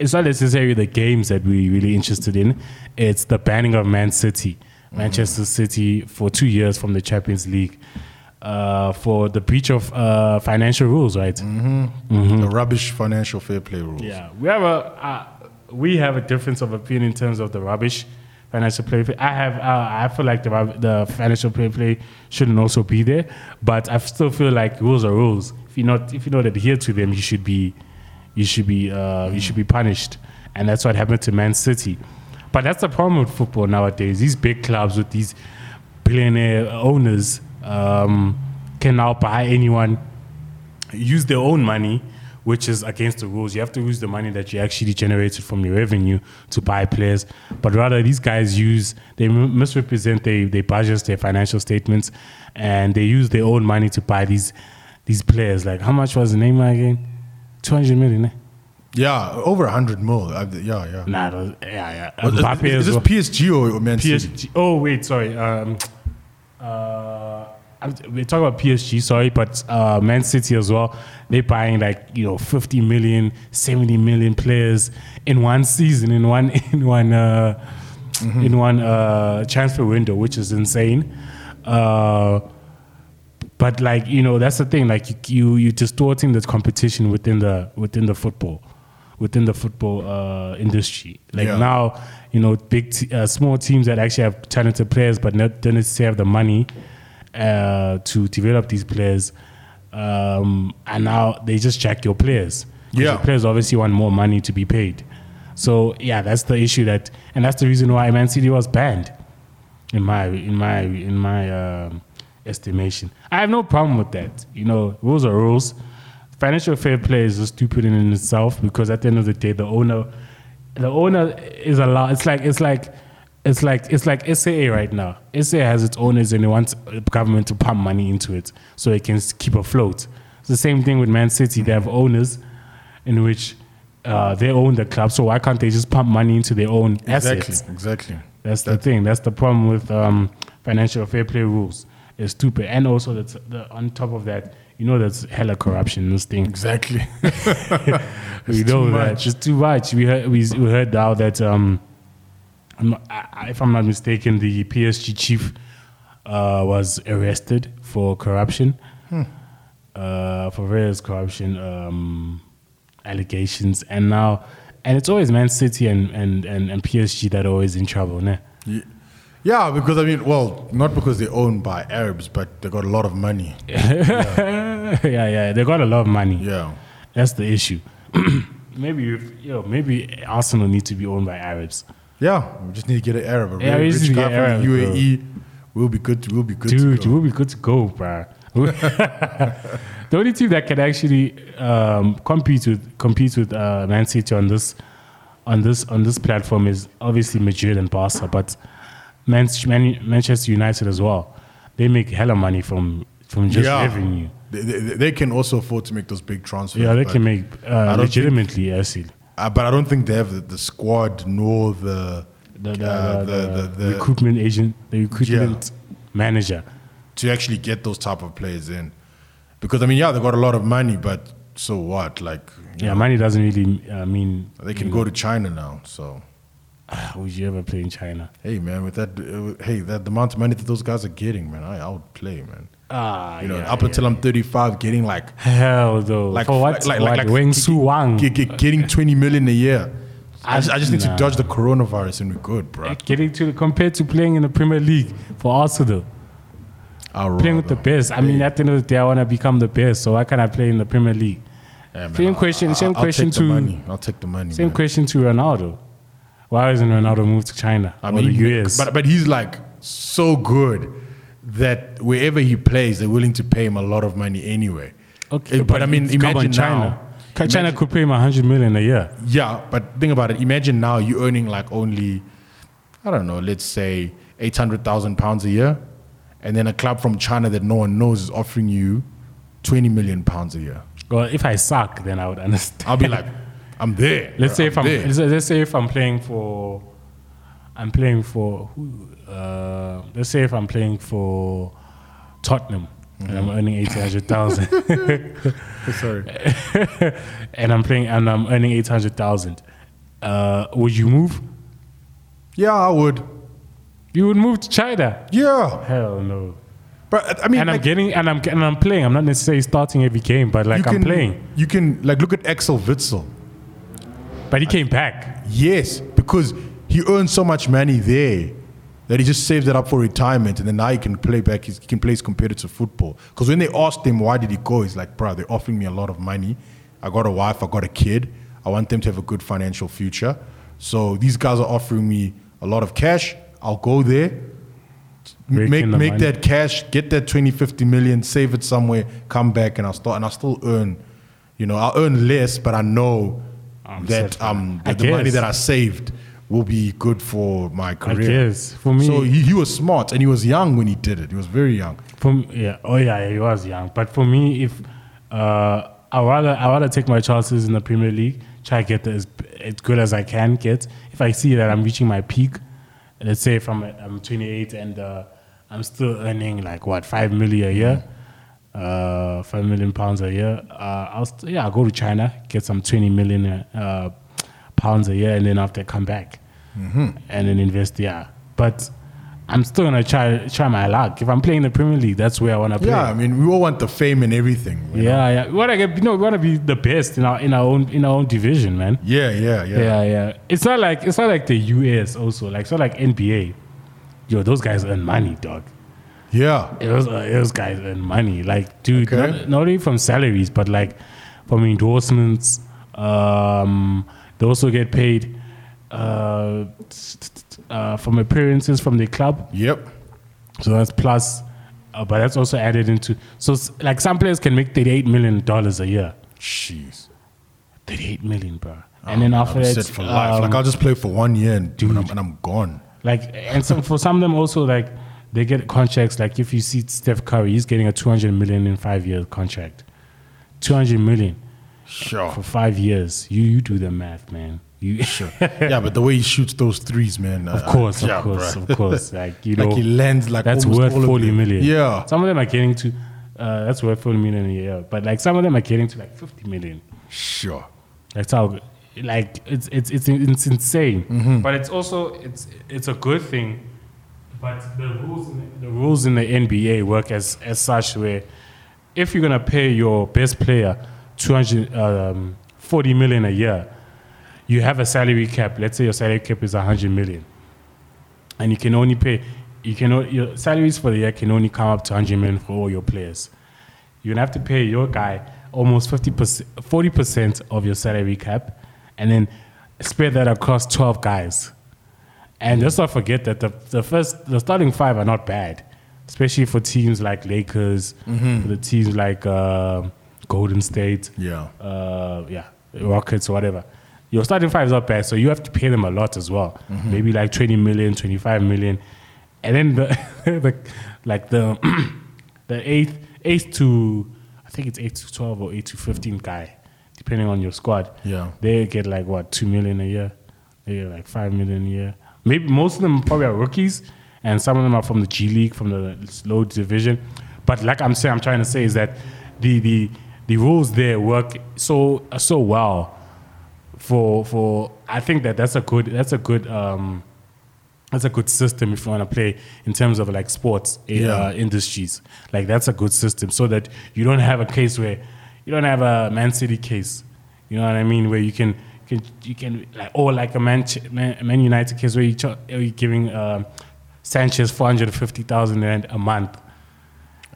it's not necessarily the games that we're really interested in. It's the banning of Man City, Manchester City, for two years from the Champions League. Uh, for the breach of uh, financial rules, right? The rubbish financial fair play rules. Yeah, we have a uh, we have a difference of opinion in terms of the rubbish financial play. I have uh, I feel like the the financial play play shouldn't also be there, but I still feel like rules are rules. If you not if you not adhere to them, you should be you should be uh, you should be punished, and that's what happened to Man City. But that's the problem with football nowadays. These big clubs with these billionaire owners um, can now buy anyone use their own money, which is against the rules. You have to use the money that you actually generated from your revenue to buy players. But rather, these guys use, they misrepresent their, their budgets, their financial statements, and they use their own money to buy these these players. Like, how much was the name again? 200 million, eh? Yeah, over 100 mil. Uh, yeah, yeah. Nah, was- yeah, yeah. Mbappe is, is well. this PSG or, Man City? PSG. Oh wait, sorry. Um, uh, we talk about PSG, sorry, but uh, Man City as well. They're buying like you know 50 million, 70 million players in one season, in one in one uh, in one uh, transfer window, which is insane. Uh, but like you know, that's the thing. Like you, you, you distorting the competition within the within the football, within the football uh, industry. Like Yeah. now, you know, big, t- uh, small teams that actually have talented players, but not don't necessarily have the money uh, to develop these players, um, and now they just jack your players. Yeah. your players obviously want more money to be paid. So yeah, that's the issue that, and that's the reason why Man City was banned in my in my in my um, estimation. I have no problem with that. You know, rules are rules. Financial fair play is just stupid in itself because at the end of the day, the owner, the owner is allowed. It's like it's like it's like it's like SAA right now. SAA has its owners and it wants government to pump money into it so it can keep afloat. It's the same thing with Man City. They have owners in which uh, they own the club. So why can't they just pump money into their own Exactly, assets? exactly. That's the thing. That's the problem with um, financial fair play rules. It's stupid, and also that's the, on top of that, you know, that's hella corruption in this thing. Exactly. we know that it's too much. We heard we, we heard now that um, I'm not- I- if I'm not mistaken, the PSG chief uh, was arrested for corruption, Hmm. uh, for various corruption um, allegations, and now. And it's always Man City and, and, and, and PSG that are always in trouble, ne? Ye- yeah, because I mean, well, not because they're owned by Arabs, but they got a lot of money. yeah, yeah, they got a lot of money. Yeah. That's the issue. maybe, if, yo, maybe Arsenal need to be owned by Arabs. Yeah, we just need to get an Arab. A Yeah, we rich just guy from Arab, the bro. UAE. We'll be good. We'll be good. to Dude, we'll be good to go, bro. the only team that can actually um, compete with compete with uh, Man City on this on this on this platform is obviously Madrid and Barca, but Man- Man- Manchester United as well. They make hella money from from just yeah. revenue. They, they, they can also afford to make those big transfers. Yeah, they can make uh, legitimately, actually. Uh, but I don't think they have the, the squad nor the the, the, uh, the, the- recruitment agent, the recruitment manager. to actually get those type of players in. Because I mean, yeah, they got a lot of money, but so what? Like, Yeah, know, money doesn't really uh, mean. they can go to China now. So Ah, Would you ever play in China? hey, man, with that, uh, hey, that the amount of money that those guys are getting, man, I, I would play, man. Ah, You know, yeah, up yeah. until I'm 35, getting like hell though. like For what? like, like, like Weng ge- Su Wang. ge- ge- getting 20 million a year. I just, I just need Nah. to dodge the coronavirus and we're good, bro. Getting to compared to playing in the Premier League for Arsenal, I'll playing with the best. I mean, at the end of the day, I want to become the best. So why can't I play in the Premier League? Yeah, man, Same I'll- question- I'll- same I'll question to- money. I'll take the money. Same man. question to Ronaldo. Why isn't Ronaldo moved to China I or mean, the US? but but he's like so good that wherever he plays, they're willing to pay him a lot of money anyway. okay, Uh, but I mean, imagine China. now. China Imagine- could pay him 100 million a year. Yeah, but think about it. Imagine now you're earning like only, I don't know, let's say eight hundred thousand pounds a year, and then a club from China that no one knows is offering you 20 million pounds a year. Well, if I suck, then I would understand. I'll be like, I'm there. let's say bro, if I'm there. let's say if I'm playing for, I'm playing for who? Uh, let's say if I'm playing for Tottenham and I'm earning eight hundred thousand, Sorry. and I'm playing and I'm earning eight hundred thousand. Uh, would you move? Yeah, I would. You would move to China? Yeah. Hell no. But I mean, And I'm getting and I'm and I'm playing. I'm not necessarily starting every game, but like you I'm can, playing. You can, like, look at Axel Witsel. But he came back. Yes, because he earned so much money there that he just saved it up for retirement, and then now he can play back. His, he can play his competitive football. Because when they asked him why did he go, he's like, "Bro, they're offering me a lot of money. I got a wife, I got a kid. I want them to have a good financial future. So these guys are offering me a lot of cash. I'll go there, Rake make the make money. that cash, get that 20, 50 million, save it somewhere, come back, and I'll start, and I'll still earn. You know, I'll earn less, but I know I'm that um that the money that I saved will be good for my career. guess for me, So he, he was smart and he was young when he did it. He was very young. For me, yeah, oh yeah, he was young. But for me, if uh, I rather I rather take my chances in the Premier League, try to get as as good as I can get. If I see that I'm reaching my peak, let's say if I'm I'm 28 and uh, I'm still earning like what five million a year, uh, five million pounds a year, uh, I'll st- yeah I'll go to China, get some 20 million uh, pounds a year, and then after come back and then invest. Yeah, but. I'm still gonna try try my luck. If I'm playing the Premier League, that's where I wanna play. Yeah, I mean, we all want the fame and everything. you know? Yeah, yeah. We wanna get, you know, we wanna be the best in our in our own in our own division, man. Yeah, yeah, yeah. Yeah, yeah. It's not like it's not like the US also. Like it's not like NBA. Yo, those guys earn money, dog. Yeah. Those uh, those guys earn money. Like, dude, Okay. not, not only from salaries, but like from endorsements. Um, they also get paid uh, uh, from appearances from the club. Yep. So that's plus, uh, but that's also added into. So like some players can make thirty-eight million dollars a year. Jeez. Thirty-eight million, bro. And then after that, set for life. um, like I'll just play for one year and, and, I'm, and I'm gone. like, and some for some of them also like they get contracts. Like if you see Steph Curry, he's getting a two hundred million in five-year contract. Two hundred million Sure. for five years. You you do the math, man. You Sure. yeah, but the way he shoots those threes, man. Of course, of course, of course. Like you know, like he lands like that's almost worth forty million. Yeah. some of them are getting to. Uh, that's worth forty million a year, but like some of them are getting to like fifty million. Sure. That's how, like it's it's it's it's insane. Mm-hmm. But it's also it's it's a good thing. But the rules in the, the rules in the NBA work as as such where if you're gonna pay your best player 200 um, 40 million a year, you have a salary cap. Let's say your salary cap is 100 million, and you can only pay you can your salaries for the year can only come up to 100 million for all your players. You're gonna have to pay your guy almost 50 percent, 40 percent of your salary cap, and then spread that across 12 guys. And let's not forget that the, the first the starting five are not bad, especially for teams like Lakers, for the teams like uh, Golden State, Yeah. uh, yeah, Rockets or whatever. Your starting five is not bad, so you have to pay them a lot as well. Mm-hmm. Maybe like 20 million, 25 million. And then the, the like the the eighth eighth to I think it's eight to twelve or eight to fifteen guy, depending on your squad. Yeah. They get like what, two million a year? They get like five million a year. Maybe most of them probably are rookies and some of them are from the G League, from the low division. But like I'm saying, I'm trying to say is that the the the rules there work so so well for for I think that that's a good that's a good um that's a good system if you want to play in terms of like sports uh, Yeah. industries. Like that's a good system so that you don't have a case where you don't have a Man City case. You know what I mean? Where you can can you can like or like a Man Man, Man United case where you ch- you're giving um, Sanchez four hundred fifty thousand rand a month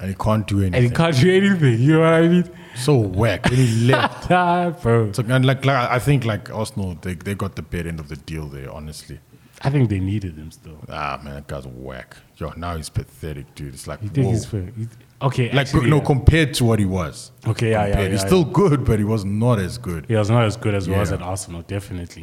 And he can't do anything. and he can't do anything. You know what I mean? so whack. When he left. Bro, So, and like, like, I think like Arsenal, they, they got the bad end of the deal there, honestly. I think they needed him still. Ah, man, that guy's whack. Yo, now he's pathetic, dude. It's like, You think whoa. he's fair? Okay? like, actually, no, yeah. compared to what he was. Okay, yeah, yeah, Compared. He's yeah, still good, but he was not as good. He was not as good as he was Yeah. Mm-hmm. at Arsenal, definitely.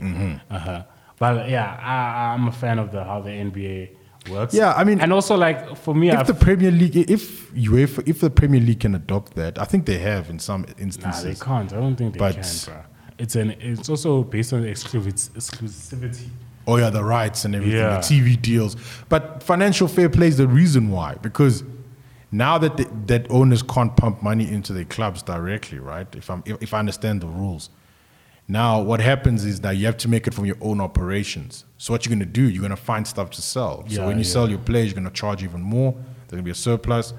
Uh-huh. But yeah, I, I'm a fan of the how the NBA works. Yeah, I mean, and also like for me, if I've, the Premier League, if UEFA, if the Premier League can adopt that, I think they have in some nah, they can't. I don't think they But- can, bro. It's an. It's also based on exclusivity. oh yeah, the rights and everything, Yeah. the TV deals. But financial fair play is the reason why, because now that the, that owners can't pump money into their clubs directly, right? If I'm if, if I understand the rules. Now, what happens is that you have to make it from your own operations. So, what you're going to do, you're going to find stuff to sell. so, when you yeah. sell your players, you're going to charge even more. There's going to be a surplus.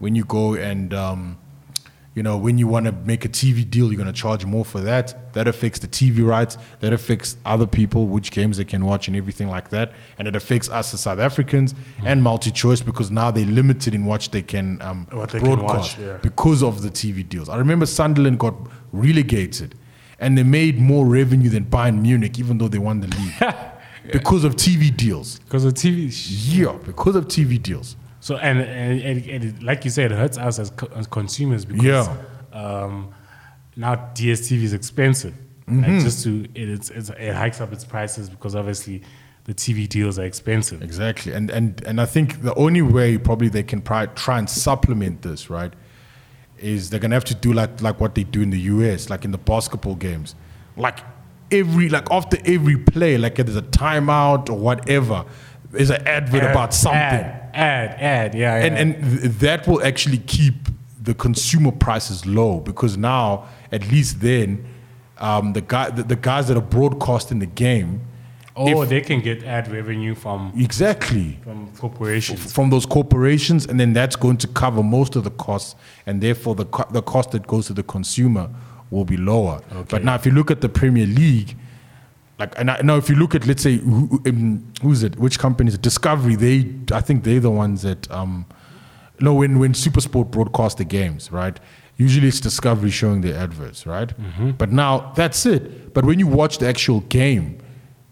When you go and, um, you know, when you want to make a TV deal, you're going to charge more for that. That affects the TV rights. That affects other people, which games they can watch and everything like that. And it affects us as South Africans Hmm. and multi-choice because now they're limited in what they can um, What they can broadcast watch, yeah. because of the TV deals. I remember Sunderland got relegated and they made more revenue than Bayern Munich, even though they won the league. Because of TV deals. Because of TV. Yeah, because of TV deals. So and and, and, and like you said, it hurts us as, co- as consumers because Yeah. um, now DSTV is expensive. Mm-hmm. Like just to it, it's, it's, it hikes up its prices because obviously the TV deals are expensive. Exactly. And, and, and I think the only way probably they can try and supplement this, right, is they're to have to do like, like what they do in the US, like in the basketball games. Like every, like after every play, like there's a timeout or whatever, there's an advert about something. Ad, ad, ad yeah, yeah. and and th- that will actually keep the consumer prices low because now at least then um, the guy the, the guys that are broadcasting the game oh, if- they can get ad revenue from exactly. from corporations. from those corporations and then that's going to cover most of the costs and therefore the co- the cost that goes to the consumer will be lower. Okay. but now if you look at the Premier League like and I, now if you look at let's say who, um, who's it? Which company is it? Discovery they I think they're the ones that um no when when Supersport broadcast the games right? Usually it's Discovery showing the adverts right? But now that's it. But when you watch the actual game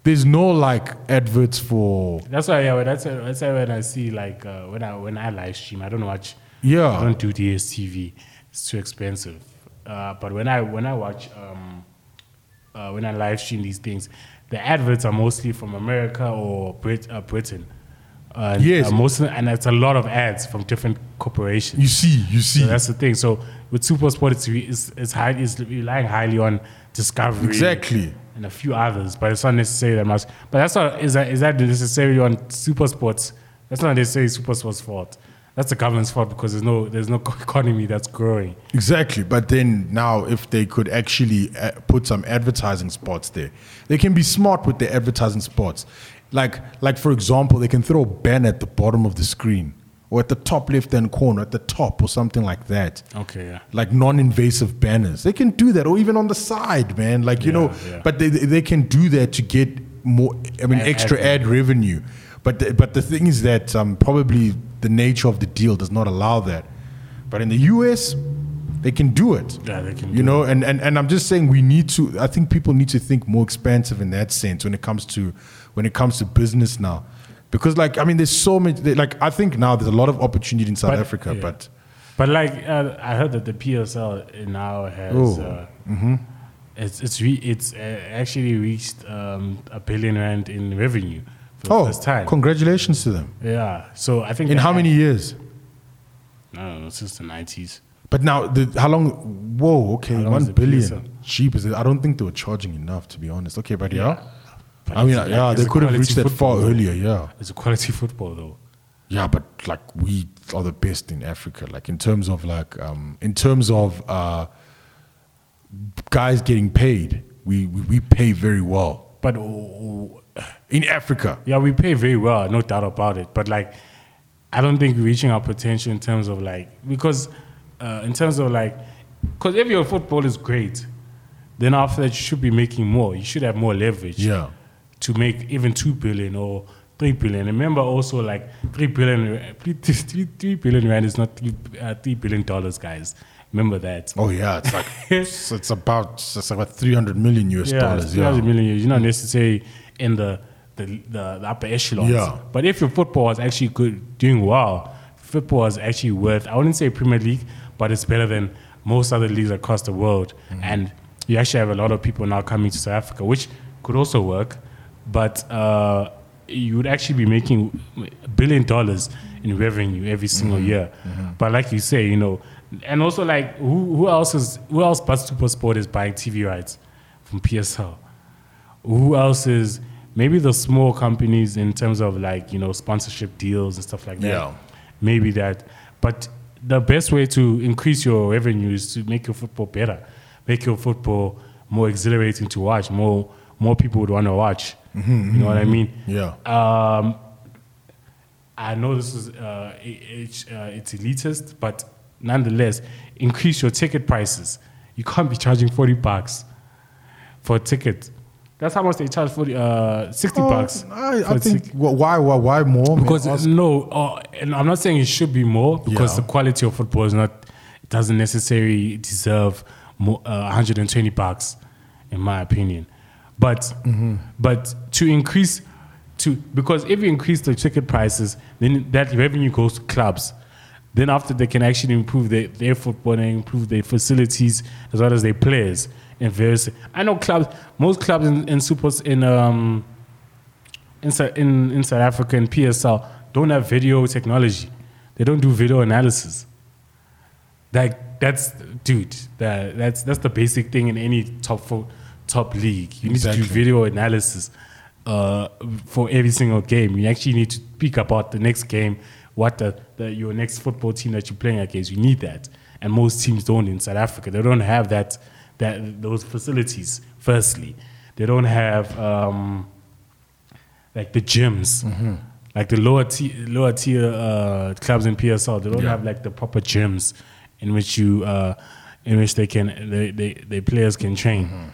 there's no like adverts for That's why, yeah. That's why, that's why when I see like uh, when I when I live stream, I don't watch. Yeah. I don't do DSTV. It's too expensive. Uh, but when I when I watch um, uh, when I live stream these things, the adverts are mostly from America or Brit- uh, Britain. Uh, Yes. uh, most and it's a lot of ads from different corporations. you see you see So that's the thing. So with SuperSport, it's it's, it's, high, it's relying highly on Discovery, Exactly. And a few others. But it's not necessarily that much. But that's not is that is that necessarily on SuperSports? That's not necessarily SuperSports' fault. That's the government's fault because there's no there's no economy that's growing. Exactly, but then now if they could actually uh, put some advertising spots there, they can be smart with their advertising spots. Like, like for example, they can throw a banner at the bottom of the screen or at the top left-hand corner, at the top or something like that. Okay, yeah. Like non-invasive banners, they can do that, or even on the side, man. Like you Yeah, know, yeah. but they they can do that to get more. I mean, Ad- extra ad ad revenue. But the, but the thing is that um, probably the nature of the deal does not allow that. But in the US, they can do it. Yeah, they can You do know, and, and, and I'm just saying we need to. I think people need to think more expansive in that sense when it comes to when it comes to business now, because like I mean, there's so many. Like I think now there's a lot of opportunity in South But- Africa, yeah. but But like uh, I heard that the PSL now has Oh, uh, it's it's re- it's uh, actually reached um, a billion rand in revenue for the oh, first time. congratulations to them. yeah. So I think In how many years? No, since the nineties. But now, the, how long? Whoa, okay, How long one the billion. Cheap is it? I don't think they were charging enough, to be honest. Okay, but yeah, But I mean, it's- yeah, they could have reached that far though. earlier. Yeah, It's a quality football though. yeah, but like we are the best in Africa. Like in terms of like, um, in terms of uh, guys getting paid, we, we we pay very well But oh, in Africa. yeah, we pay very well, no doubt about it. But like, I don't think we're reaching our potential in terms of like because uh, in terms of like because if your football is great, then after that you should be making more. You should have more leverage. Yeah. To make even two billion or three billion. Remember also like three billion, three, three, three billion rand is not three, uh, three billion dollars, guys. Remember that. Oh yeah, it's like it's, it's about it's about three hundred million US yeah, dollars. it's Yeah, 300 million. You're not necessarily in the the, the, the upper echelons. Yeah. But if your football was actually good, doing well, football is actually worth. I wouldn't say Premier League, but it's better than most other leagues across the world. Mm-hmm. And you actually have a lot of people now coming to South Africa, which could also work. But uh, you would actually be making a billion dollars in revenue every single Mm-hmm. year. But like you say, you know, and also like who, who else is who else but Supersport is buying TV rights from PSL? Who else is maybe the small companies in terms of like you know sponsorship deals and stuff like that? Yeah. Maybe that, but the best way to increase your revenue is to make your football better, make your football more exhilarating to watch. More more people would want to watch. You know what I mean? Yeah. Um, I know this is uh, uh, it's elitist, but nonetheless, increase your ticket prices. You can't be charging forty bucks for a ticket. That's how much they charge for uh, sixty bucks. Oh, I, I think why why why more? I because no, uh, and I'm not saying it should be more because Yeah. the quality of football is not. It doesn't necessarily deserve more, uh, 120 bucks, in my opinion. But Mm-hmm. but to increase to because if you increase the ticket prices, then that revenue goes to clubs. Then after they can actually improve their, their football and improve their facilities as well as their players and various. I know clubs. Most clubs in, in supers in um in, in in South Africa and PSL don't have video technology. They don't do video analysis. Like that's dude. That that's that's the basic thing in any top fo- top league. You need to do video analysis uh, for every single game. You actually need to speak about the next game, what the, the your next football team that you're playing against. You need that, and most teams don't in South Africa. They don't have that that those facilities. Firstly, they don't have. Um, like the gyms, Mm-hmm. like the lower tier, lower tier uh, clubs in PSL. They don't Yeah. have like the proper gyms in which you, uh, in which they can, they, they, the players can train. Mm-hmm.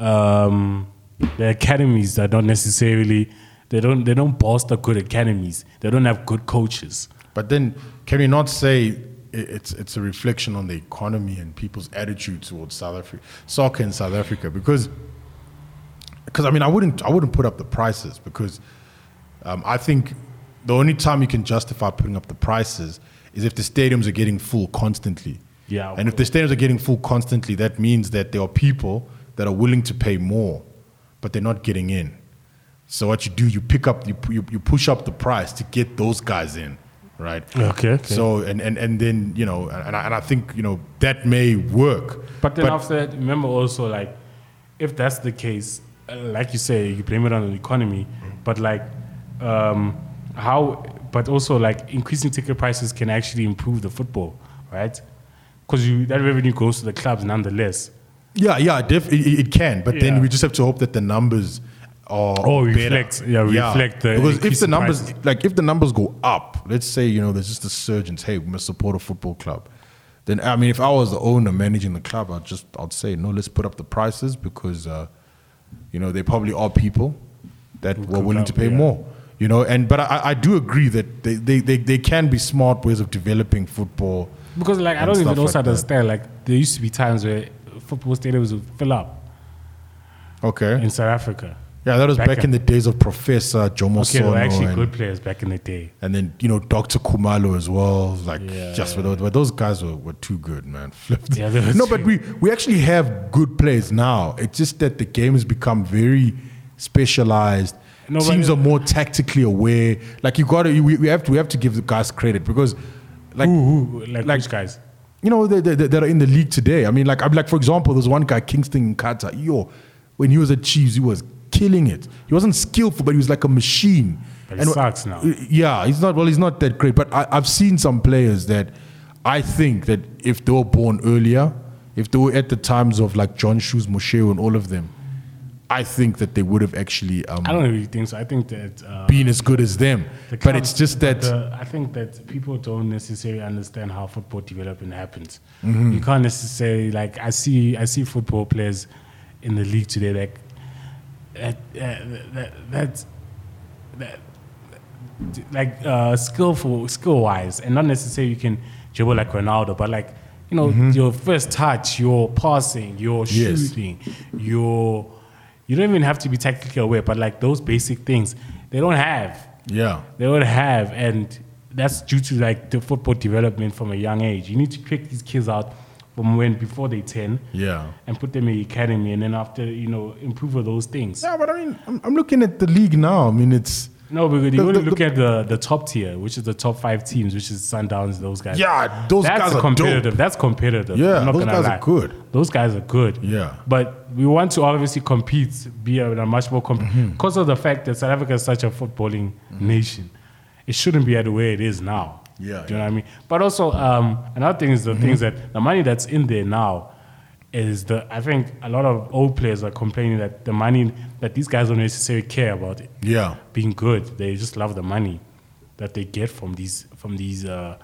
Um, the academies are not necessarily, they don't, they don't bolster good academies. They don't have good coaches. But then, can we not say it's it's a reflection on the economy and people's attitude towards South Africa, soccer in South Africa? Because, because I mean, I wouldn't I wouldn't put up the prices because um, I think the only time you can justify putting up the prices is if the stadiums are getting full constantly. Yeah, and if the stadiums are getting full constantly, that means that there are people that are willing to pay more, but they're not getting in. So what you do, you pick up, you, you, you push up the price to get those guys in, right? Okay, okay. So and, and, and then you know, and I, and I think you know that may work. But then after that, remember also like, if that's the case, uh, like you say, you blame it on the economy. But like, um, how? But also like increasing ticket prices can actually improve the football, right? Because you that revenue goes to the clubs nonetheless. Yeah, yeah, def- it, it can, but Yeah. then we just have to hope that the numbers are Oh, better. reflect- yeah, reflect the because if increase the in numbers prices. like if the numbers go up, let's say you know there's just a surge and hey, we must support a football club. Then I mean, if I was the owner managing the club, I'd just I'd say no, let's put up the prices because uh, you know there probably are people that were could willing to pay yeah. more. You know, and but I, I do agree that they, they, they, they can be smart ways of developing football. Because like I And don't even stuff also like that. understand. Like there used to be times where football stadiums would fill up Okay. in South Africa. Yeah, that was Back back, in- in the days of Professor Jomo Okay, they were actually and, good players back in the day. and then you know Dr. Khumalo as well. Like Yeah, just but, but those guys were, were too good, man. Yeah, they were no, too- but we we actually have good players now. It's just that the game has become very specialized. No, but- Teams are more tactically aware. Like you got to we, we have to we have to give the guys credit because like Who, who, like, like- which guys? You know they, they, that are in the league today. I mean, like I'm like for example, there's one guy Kingston Nkhatha. Yo, when he was at Chiefs, he was killing it. He wasn't skillful, but he was like a machine. But he sucks now. Yeah, he's not. Well, he's not that great. But I, I've seen some players that I think that if they were born earlier, if they were at the times of like John Shoes, Moshoeu, and all of them, I think that they would have actually um, I don't really think so. I think that uh, been as good as them. the But it's just that. the- I think that people don't necessarily understand how football development happens. Mm-hmm. You can't necessarily like I see I see football players in the league today like that that that, that, that like uh, skillful skill wise and not necessarily you can dribble like Ronaldo, but like you know your first touch, your passing, your Mm-hmm. Yes. shooting, your you don't even have to be tactically aware, but like those basic things they don't have. yeah. They don't have, and that's due to like the football development from a young age. You need to pick these kids out from when before they ten, Yeah. and put them in the academy, and then after you know improve on those things. Yeah, but I mean, I'm, I'm looking at the league now. I mean, it's No, because you The- only the- look at the, the top tier, which is the top five teams, which is Sundowns, those guys. Yeah, those That's guys are competitive. dope. That's competitive. Yeah, those guys are good. Those guys are good. Yeah. But we want to obviously compete, be a, a much more comp- Mm-hmm. because of the fact that South Africa is such a footballing nation. It shouldn't be at the way it is now. Yeah, Do you know what I mean? But also, um, another thing is the Mm-hmm. things that the money that's in there now is the. I think a lot of old players are complaining that the money that these guys don't necessarily care about it Yeah. being good. They just love the money that they get from these from these uh,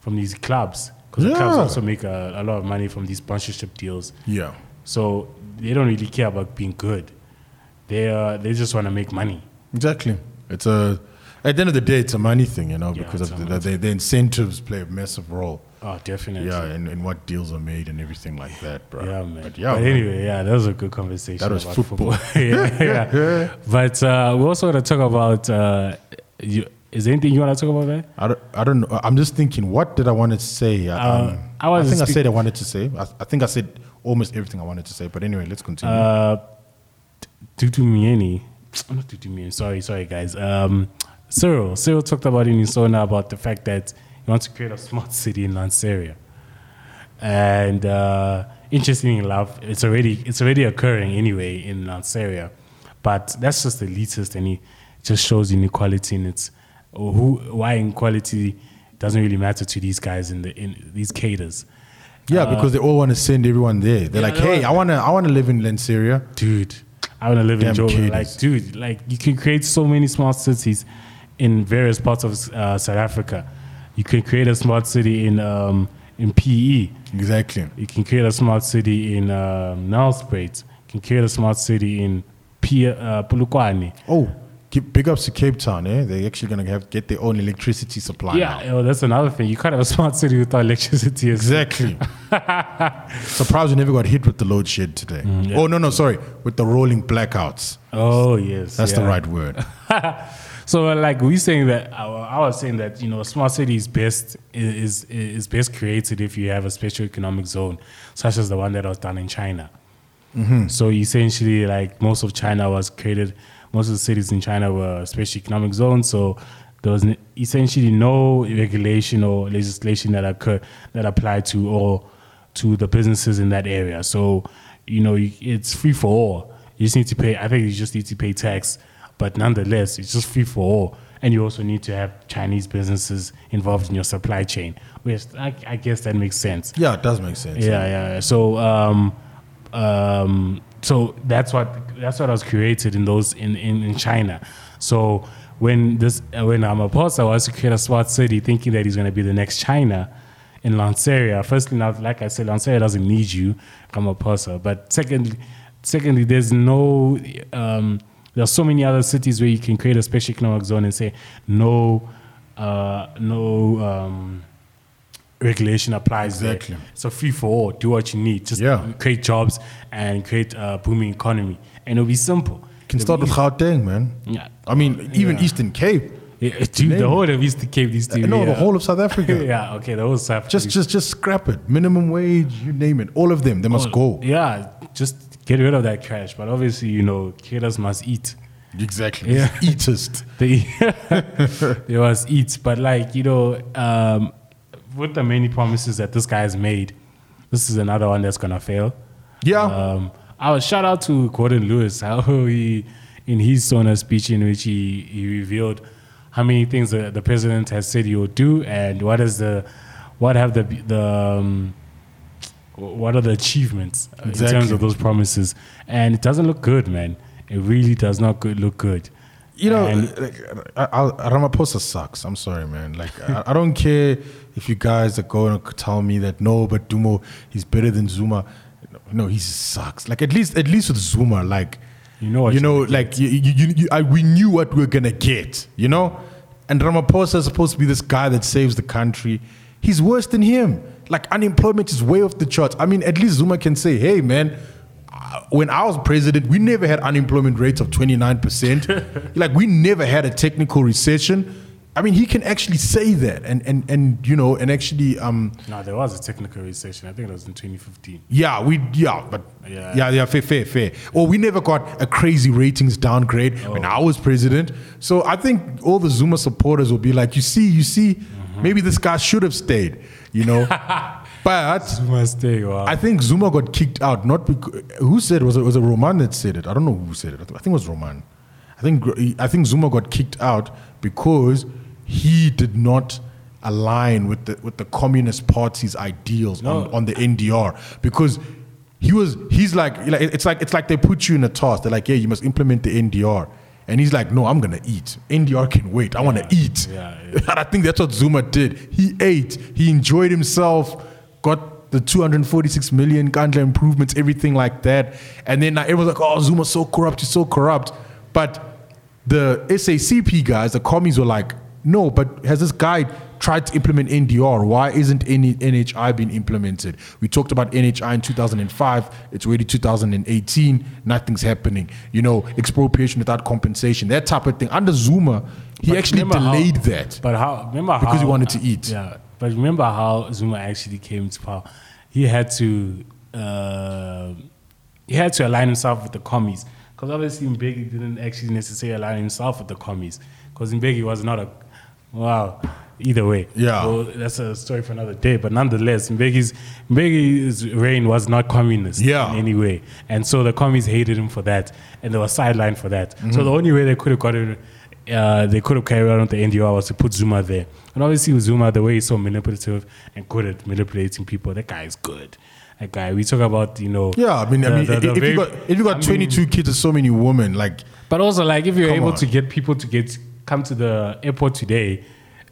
from these clubs because the clubs also make a, a lot of money from these sponsorship deals. Yeah. So they don't really care about being good. They uh, they just want to make money. Exactly. It's a at the end of the day, it's a money thing, you know, Yeah, because the, the, the incentives play a massive role. Oh, definitely. Yeah, and, and what deals are made and everything like that, bro. Yeah, man. But But, yeah, man. anyway, yeah, that was a good conversation. That was about football. yeah, yeah. But uh, we also want to talk about. Uh, you, is there anything you want to talk about, man? I don't, I don't know. I'm just thinking, what did I want to say? Um, Uh, I wanted to think I said I wanted to say. I, I think I said almost everything I wanted to say. But anyway, let's continue. Uh, Dudu Myeni, not Dudu Myeni, sorry, sorry, guys. Um, Cyril, Cyril talked about in Insona about the fact that he wants to create a smart city in Lanseria. And uh, interestingly enough, it's already it's already occurring anyway in Lanseria, but that's just elitist, and it just shows inequality in its who why inequality doesn't really matter to these guys in the in these cadres. yeah, because they all want to send everyone there. They're uh, yeah, like, hey, I wanna, I wanna live in Lanseria. dude. I want to live in Damn Joburg. kiddies. Like, dude, like you can create so many smart cities in various parts of uh, South Africa. You can create a smart city in um, in PE. Exactly. You can create a smart city in um, Nelspruit. You can create a smart city in P- uh, Polokwane. Oh, big ups to Cape Town. Eh, they're actually gonna have get their own electricity supply. Yeah, now. oh, that's another thing. You can't have a smart city without electricity. Exactly. Surprised we never got hit with the load shed today. Mm, Oh no, no, sorry, with the rolling blackouts. Oh yes, That's the right word. So like we saying that I was saying that you know a smart city is best is is best created if you have a special economic zone such as the one that was done in China. Mm-hmm. So essentially, like most of China was created, most of the cities in China were special economic zones. So there was essentially no regulation or legislation that occur that applied to all to the businesses in that area. So you know it's free for all. You just need to pay. I think you just need to pay tax, but nonetheless, it's just free for all. And you also need to have Chinese businesses involved in your supply chain. Which I, I guess that makes sense. Yeah, it does make sense. Yeah, yeah. So, um, um, so that's what that's what I was created in those in, in, in China. So when this uh, when Ramaphosa was to create a smart city, thinking that he's going to be the next China in Lanseria. Firstly, now like I said, Lanseria doesn't need you, Ramaphosa. But secondly, secondly, there's no um, there's so many other cities where you can create a special economic zone and say no, uh, no. Um, regulation applies Exactly. there. It's a free for all. Do what you need. Just Yeah. create jobs and create a booming economy. And it'll be simple. Can It'll start with Gauteng, man. Yeah. I mean, even Eastern Cape. Yeah, dude, the whole of Eastern Cape needs to No, be, the uh, whole of South Africa. yeah, okay, the whole South Just, just, just scrap it. Minimum wage, you name it. All of them, they must go. Yeah, just get rid of that trash. But obviously, you know, killers must eat. Exactly. Yeah. Eatist. They they must eat. But like you know, um, with the many promises that this guy has made, this is another one that's gonna fail. Yeah. Um, I was shout out to Gordon Lewis how he in his Sona speech in which he, he revealed how many things the, the president has said he would do and what is the what have the the um, what are the achievements uh, in terms of those promises and it doesn't look good man it really does not good, look good You know, And- like, I, I, Ramaphosa sucks. I'm sorry, man. Like, I, I don't care if you guys are going to tell me that no, but Dumo, he's better than Zuma. No, he sucks. Like, at least, at least with Zuma, like, You know what you know, like, you, you, you, I, we knew what we are gonna get. You know, and Ramaphosa is supposed to be this guy that saves the country. He's worse than him. Like, unemployment is way off the charts. I mean, at least Zuma can say, "Hey, man." uh, When I was president, we never had unemployment rates of 29%. like, we never had a technical recession. I mean, he can actually say that, and and and you know, and actually, um, No, there was a technical recession. I think it was in 2015. yeah, we yeah, but Yeah. yeah, yeah, fair, fair, fair. Or we never got a crazy ratings downgrade when I was president. So I think all the Zuma supporters will be like, you see, you see, maybe this guy should have stayed, you know. but. Wow. I think Zuma got kicked out. Not because who said it? was it was it Roman that said it? I don't know who said it. I think it was Roman. I think I think Zuma got kicked out because he did not align with the with the Communist Party's ideals No. on, on the NDR because he was he's like like, it's like it's like they put you in a task. They're like, yeah, you must implement the NDR. And he's like, no, I'm gonna eat. NDR can wait. I want to eat. yeah, And I think that's what Zuma did. He ate. He enjoyed himself. Got the 246 million Nkandla improvements, everything like that. And then now everyone's like, oh, Zuma's so corrupt. He's so corrupt. But the SACP guys, the commies, were like, no, but has this guy tried to implement NDR? Why isn't any NHI being implemented? We talked about NHI in 2005. It's already 2018. Nothing's happening. You know, expropriation without compensation, that type of thing. Under Zuma, he But actually remember how- delayed that. But how? Remember how Because he wanted to eat. Yeah, but remember how Zuma actually came to power? He had to uh, he had to align himself with the commies because obviously Mbeki didn't actually necessarily align himself with the commies because Mbeki was not a wow. Either way, Yeah. Well, that's a story for another day. But nonetheless, Mbeki's Mbeki's reign was not communist Yeah. in any way, and so the commies hated him for that, and they were sidelined for that. So the only way they could have gotten, uh, they could have carried on with the NDR was to put Zuma there. And obviously, with Zuma, the way he's so manipulative and good at manipulating people, that guy is good. That guy, we talk about, you know. Yeah, I mean, I mean, the- the if, very- you got if you got I mean, 22 kids and so many women, like but also, like, if you're able on. to get people to get come to the airport today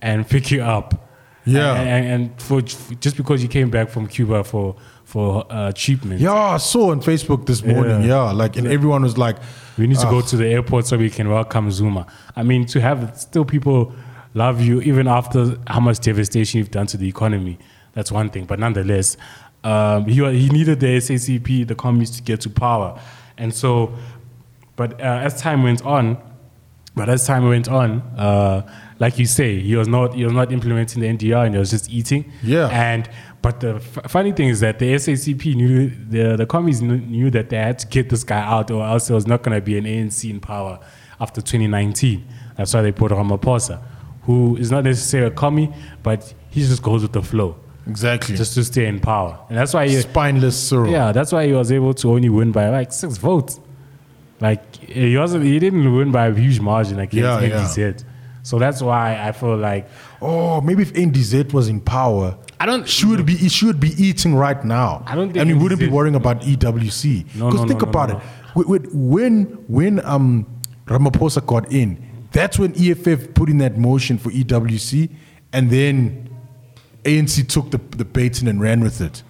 and pick you up, Yeah. and, and, and for just because you came back from Cuba for for uh, treatment, yeah, I saw on Facebook this morning, Yeah. yeah, like, and everyone was like, we need to Ah. go to the airport so we can welcome Zuma. I mean, to have still people love you even after how much devastation you've done to the economy, that's one thing. But nonetheless, um, he he needed the SACP, the communists, to get to power, and so. But uh, as time went on, but as time went on, uh, like you say, he was not he was not implementing the NDR and he was just eating. Yeah. And but the f- funny thing is that the SACP knew the the commies knew, knew that they had to get this guy out, or else there was not going to be an ANC in power after 2019. That's why they put Ramaphosa, who is not necessarily a commie, but he just goes with the flow, exactly, just to stay in power. And that's why he, spineless Cyril. yeah, that's why he was able to only win by like six votes. Like he wasn't, he didn't win by a huge margin against Yeah, yeah. NDZ. So that's why I feel like Oh, maybe if NDZ was in power, I don't. she would be he should be eating right now. I don't think and we wouldn't be worrying about EWC. No, Because no, think no, no, about no, it. Wh- wh- When when um Ramaphosa got in, that's when EFF put in that motion for EWC, and then ANC took the the baton and ran with it.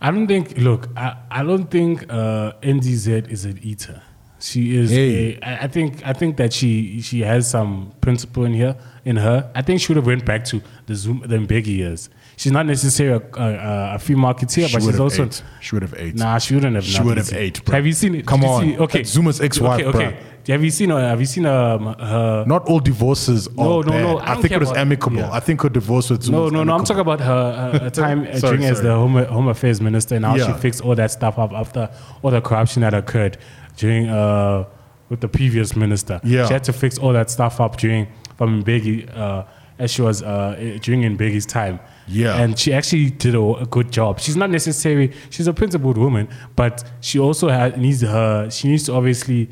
I don't think. Look, I, I don't think uh, NDZ is an eater. She is. Hey. A, I think. I think that she she has some principle in here in her. I think she would have went back to the Zoom the Mbeki years. She's not necessarily a, a, a free marketeer, She but she's also. ate. She would have ate. Nah, she wouldn't have. She would have ate, bro. Have you seen it? Come Did on. see- okay. That's Zuma's ex-wife, Okay. okay. Have you seen? Uh, have you seen um, her? Not all divorces are No, no, bad. no, I I, think it was amicable. yeah. I think her divorce with Zuma No, no, no. I'm talking about her, her, her time Sorry, during as the Home, Home Affairs Minister and how she fixed all that stuff up after all the corruption that occurred during uh, with the previous minister. Yeah. She had to fix all that stuff up during from Mbeki uh, as she was uh, during Mbeki's time. Yeah. And she actually did a, a good job. She's not necessarily she's a principled woman, but she also has, needs her. She needs to obviously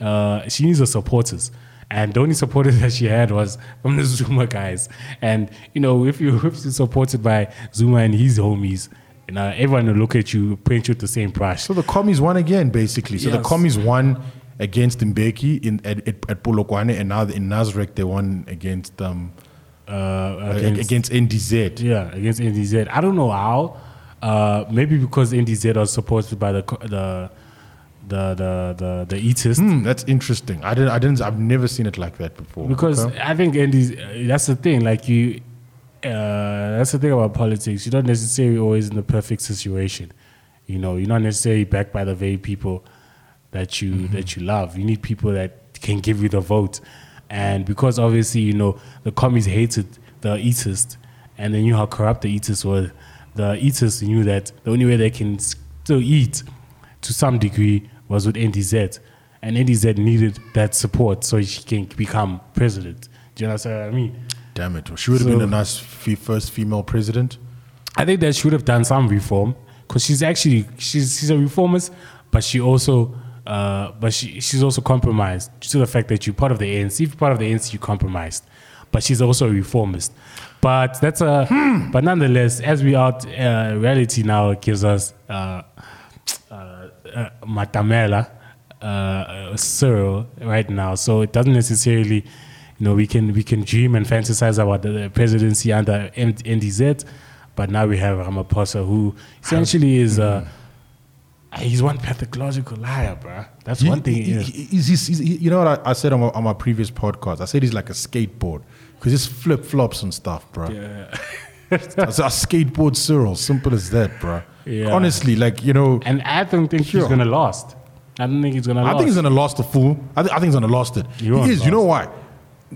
uh, she needs her supporters. And the only supporters that she had was from the Zuma guys. And you know, if you if you're supported by Zuma and his homies, you know, everyone will look at you, paint you with the same price. So the commies won again, basically. So the Yes. commies won against Mbeki in at, at, at Polokwane, and now in Nasrec they won against um Uh, against, against, NDZ. yeah, against NDZ. I don't know how. Uh, maybe because NDZ was supported by the the the the the, the elitist. Hmm, that's interesting. I didn't. I didn't. I've never seen it like that before. Because Okay. I think NDZ, uh, that's the thing. Like you, uh, that's the thing about politics. You're not necessarily always in the perfect situation. You know, you're not necessarily backed by the very people that you Mm-hmm. that you love. You need people that can give you the vote. And because obviously, you know, the commies hated the elitists and they knew how corrupt the elitists were, the elitists knew that the only way they can still eat to some degree was with NDZ. And NDZ needed that support so she can become president. Do you understand what I mean? Damn it. She would have So- been a nice fe- first female president. I think that she would have done some reform because she's actually she's she's a reformist, but she also uh, but she she's also compromised to the fact that you're part of the ANC. If you're part of the ANC, you compromised, but she's also a reformist. But that's a but nonetheless, as we out uh, reality now gives us uh, uh, uh, Matamela, uh, uh, Cyril right now. So it doesn't necessarily, you know, we can we can dream and fantasize about the, the presidency under NDZ, but now we have Ramaphosa, who essentially is uh, he's one pathological liar, bruh. That's one thing. He- he- he's- he's- he's- he- you know what I, I said on my, on my previous podcast? I said he's like a skateboard because he's flip flops and stuff, bro. Yeah. I a skateboard Cyril, simple as that, bro. Yeah. Honestly, like you know, And I don't think Sure. he's gonna last. I don't think he's gonna I last. think he's gonna lost the fool. I, th- I think he's gonna lost it. He He, is. You know why?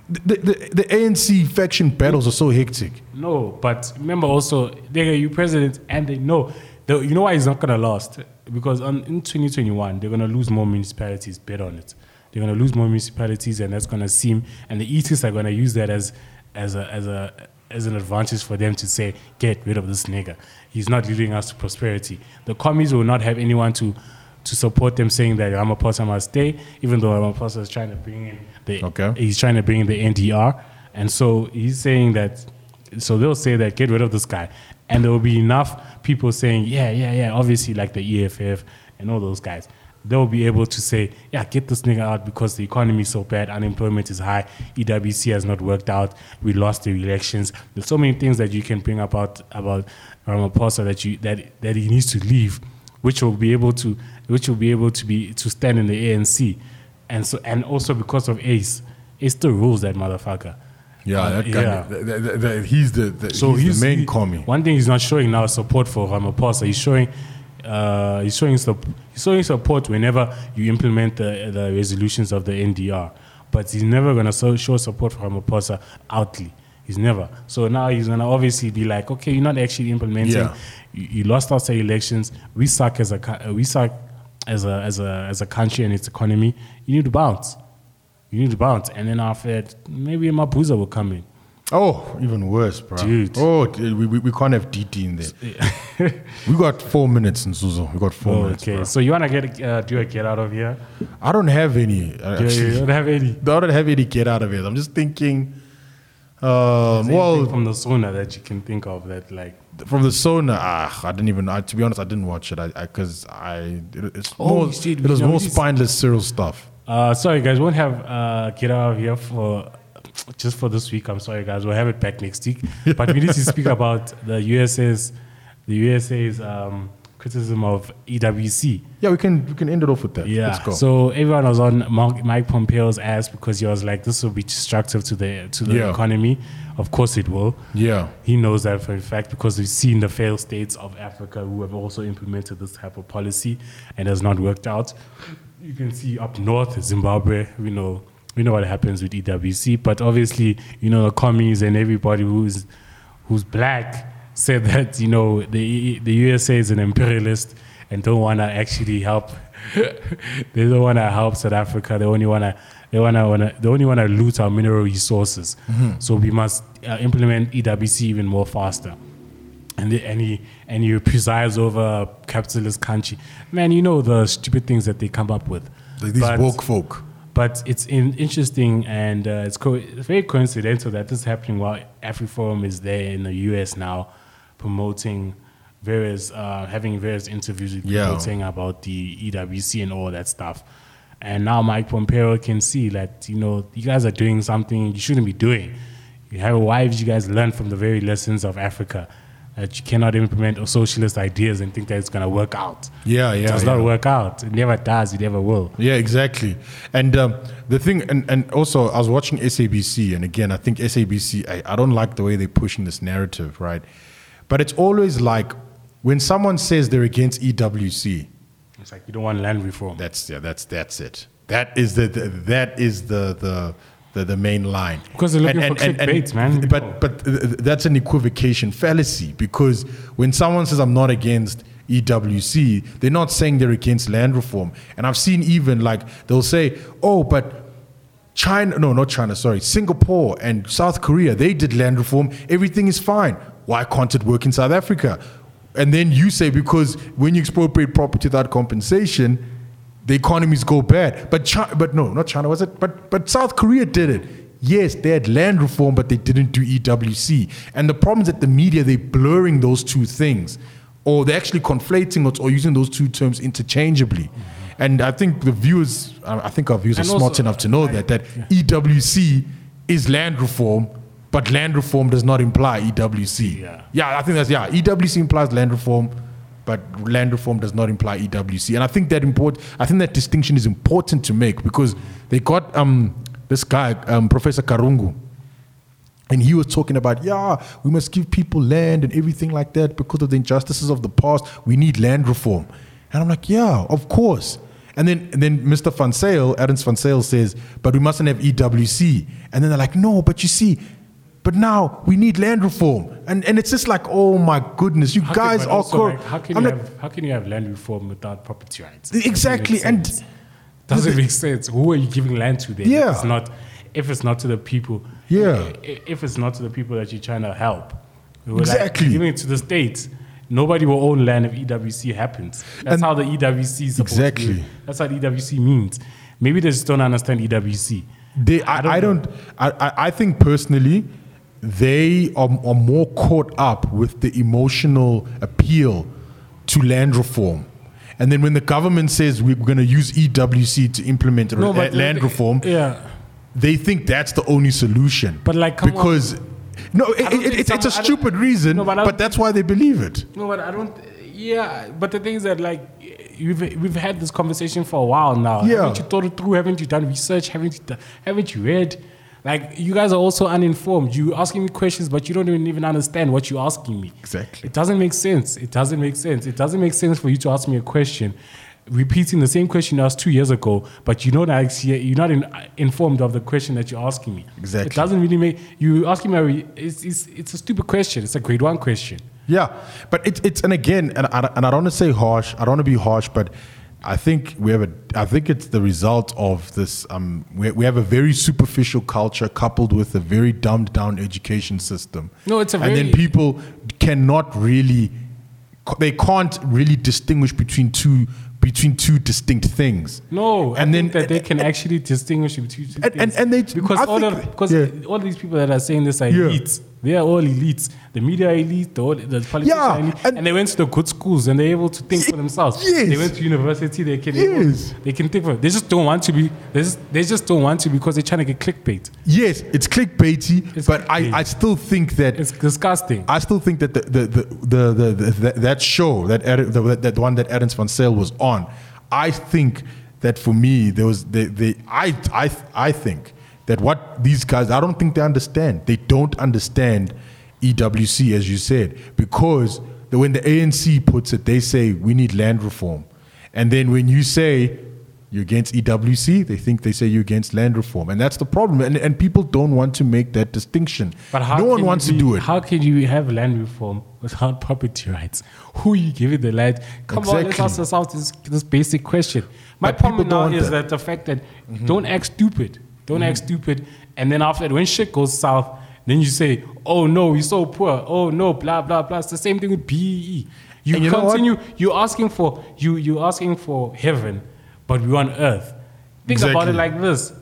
The, the, the ANC faction battles are so hectic. No, but remember also they're you president and they know you know why he's not gonna last because on, in 2021 they're gonna lose more municipalities. Bet on it. They're gonna lose more municipalities and that's gonna seem and the elitists are gonna use that as as a as a as an advantage for them to say get rid of this nigga. He's not leading us to prosperity. The commies will not have anyone to to support them saying that Ramaphosa must stay, even though Ramaphosa is trying to bring in the Okay. he's trying to bring in the NDR, and so he's saying that. So they'll say that get rid of this guy, and there will be enough people saying yeah, yeah, yeah. Obviously, like the EFF and all those guys, they'll be able to say yeah, get this nigga out because the economy is so bad, unemployment is high, EWC has not worked out, we lost the elections. There's so many things that you can bring about about Ramaphosa that you that that he needs to leave, which will be able to which will be able to be to stand in the ANC and so and also because of Ace, Ace still rules that motherfucker. Yeah, Uh, that guy, yeah. he's the, the So he's, he's the main he- commie. One thing he's not showing now is support for Ramaphosa. He's showing, uh, he's showing sup- he's showing support whenever you implement the the resolutions of the NDR, but he's never gonna so, show support for Ramaphosa outly. He's never. So now he's gonna obviously be like, okay, you're not actually implementing. Yeah. You, you lost our elections. We suck as a we suck as a as a as a country and its economy. You need to bounce. You need to bounce, and then after that, maybe Mabuza will come in. Oh, even worse, bro. Dude. Oh, we, we, we can't have DD in there. we got four minutes Nzuzo. We got four Oh, minutes. okay, bro. so you wanna get uh, do a get out of here? I don't have any. uh, Yeah, Actually, you don't have any. I don't have any get out of it. I'm just thinking. Um, well, from the Sona that you can think of that like from the Sona, ah, I didn't even. I, to be honest, I didn't watch it. I because I, it, it's Oh, more. you see, it was more this- spineless Cyril stuff. uh sorry guys we won't have uh get out of here for just for this week i'm sorry guys we'll have it back next week but we need to speak about the usa's the usa's um criticism of ewc Yeah, we can we can end it off with that. yeah Let's go. so everyone was on mike pompeo's ass because he was like this will be destructive to the to the Yeah. economy of course it will yeah. He knows that for a fact because we've seen the failed states of Africa who have also implemented this type of policy and has not worked out. You can see up north, Zimbabwe, we know we know what happens with EWC, but obviously, you know, the commies and everybody who's who's black said that, you know, the the USA is an imperialist and don't wanna actually help they don't wanna help South Africa. They only wanna they wanna, wanna they only wanna loot our mineral resources. So we must uh, implement EWC even more faster. And, the, and he and he presides over a capitalist country. Man, you know the stupid things that they come up with. Like these But- woke folk. but it's in, interesting and uh, it's, co- it's very coincidental that this is happening while AfriForum is there in the US now promoting various, uh, having various interviews with Yeah. people saying about the EWC and all that stuff. And now Mike Pompeo can see that, you know, you guys are doing something you shouldn't be doing. You have wives, you guys learn from the very lessons of Africa that you cannot implement socialist ideas and think that it's going to work out. Yeah, yeah. it does yeah. not work out. It never does. It never will. Yeah, exactly. And um, the thing, and, and also, I was watching SABC, and again, I think SABC, I, I don't like the way they're pushing this narrative, right? But it's always like when someone says they're against EWC, It's like you don't want land reform. that's yeah, that's that's it. That is the, the that is the the the, the main line. Because they're looking for clickbait, man. But but that's an equivocation fallacy because when someone says I'm not against EWC, they're not saying they're against land reform. And I've seen even like they'll say, oh, but China, no, not China, sorry, Singapore and South Korea, they did land reform. Everything is fine. Why can't it work in South Africa? And then you say because when you expropriate property without compensation, the economies go bad. But China, but no, not China was it? But but South Korea did it. Yes, they had land reform, but they didn't do EWC. And the problem is that the media they're blurring those two things, or they're actually conflating it or using those two terms interchangeably. Mm-hmm. And I think the viewers, I think our viewers and are smart enough to know that that yeah. EWC is land reform, but land reform does not imply EWC. Yeah, yeah I think that's yeah. EWC implies land reform but land reform does not imply EWC. And I think that important. I think that distinction is important to make because they got um, this guy, um, Professor Karungu, and he was talking about, yeah, we must give people land and everything like that because of the injustices of the past. We need land reform. And I'm like, yeah, of course. And then, and then Mr. Van Zyl, Ernst Van Zyl says, but we mustn't have EWC. And then they're like, no, but you see, but now we need land reform. And, and it's just like, oh my goodness, you how guys can, are. Co- like, how, can you like, have, how can you have land reform without property rights? Exactly. And doesn't make sense. Who are you giving land to then? Yeah. If it's not, if it's not to the people. Yeah. If it's not to the people that you're trying to help. Exactly. Like giving it to the states. Nobody will own land if EWC happens. That's and how the EWC is Exactly. That's what EWC means. Maybe they just don't understand EWC. They, I, I don't, I, don't I, I think personally, they are, are more caught up with the emotional appeal to land reform. And then when the government says we're going to use EWC to implement no, land reform, yeah. they think that's the only solution. But like, because on. no, it, it, it, it's a stupid reason, no, but, but that's why they believe it. No, but I don't. Yeah, but the thing is that like we've we've had this conversation for a while now. Yeah. Haven't you thought it through? Haven't you done research? Haven't you done, haven't you read? Like you guys are also uninformed. You asking me questions, but you don't even, even understand what you're asking me. Exactly. It doesn't make sense. It doesn't make sense. It doesn't make sense for you to ask me a question, repeating the same question you asked two years ago, but you know that you're not in, informed of the question that you're asking me. Exactly. It doesn't really make you asking me. It's, it's, it's a stupid question. It's a grade one question. Yeah, but it's it's and again, and I, and I don't want to say harsh. I don't want to be harsh, but I think we have a. I think it's the result of this. Um, we, we have a very superficial culture coupled with a very dumbed down education system. No, it's a. and then people cannot really, they can't really distinguish between two between two distinct things. No, and I then that they can actually distinguish between two and, things. And, and they because all of, because yeah. all these people that are saying this are yeah. elites. They are all elites. The media elite, the, all, the politicians yeah, elite, and, and, they went to the good schools and they're able to think for themselves. Yes. They went to university. They can. Yes. Able, they can think for. They just don't want to be. They just, they just don't want to because they're trying to get clickbait. Yes, it's clickbaity, it's but clickbait. I, I still think that it's disgusting. I still think that the the the, the, the, the that show that the, that one that Ernst van Zyl was on I think that for me, there was they, they I I I think that what these guys I don't think they understand. They don't understand EWC as you said because the, when the ANC puts it, they say we need land reform, and then when you say you're against EWC, they think they say you're against land reform. And that's the problem. And, and people don't want to make that distinction. But no one wants be, to do it. How can you have land reform without property rights? Who are you giving the land? Come exactly. on, let's ask ourselves this, this basic question. My but problem now is that. that. the fact that mm-hmm. don't act stupid. Don't mm-hmm. act stupid. And then after that, when shit goes south, then you say, oh no, we're so poor. Oh no, blah, blah, blah. It's the same thing with BEE. You, you continue, you're asking for, you, you're asking for heaven but we're on Earth. Think exactly. about it like this.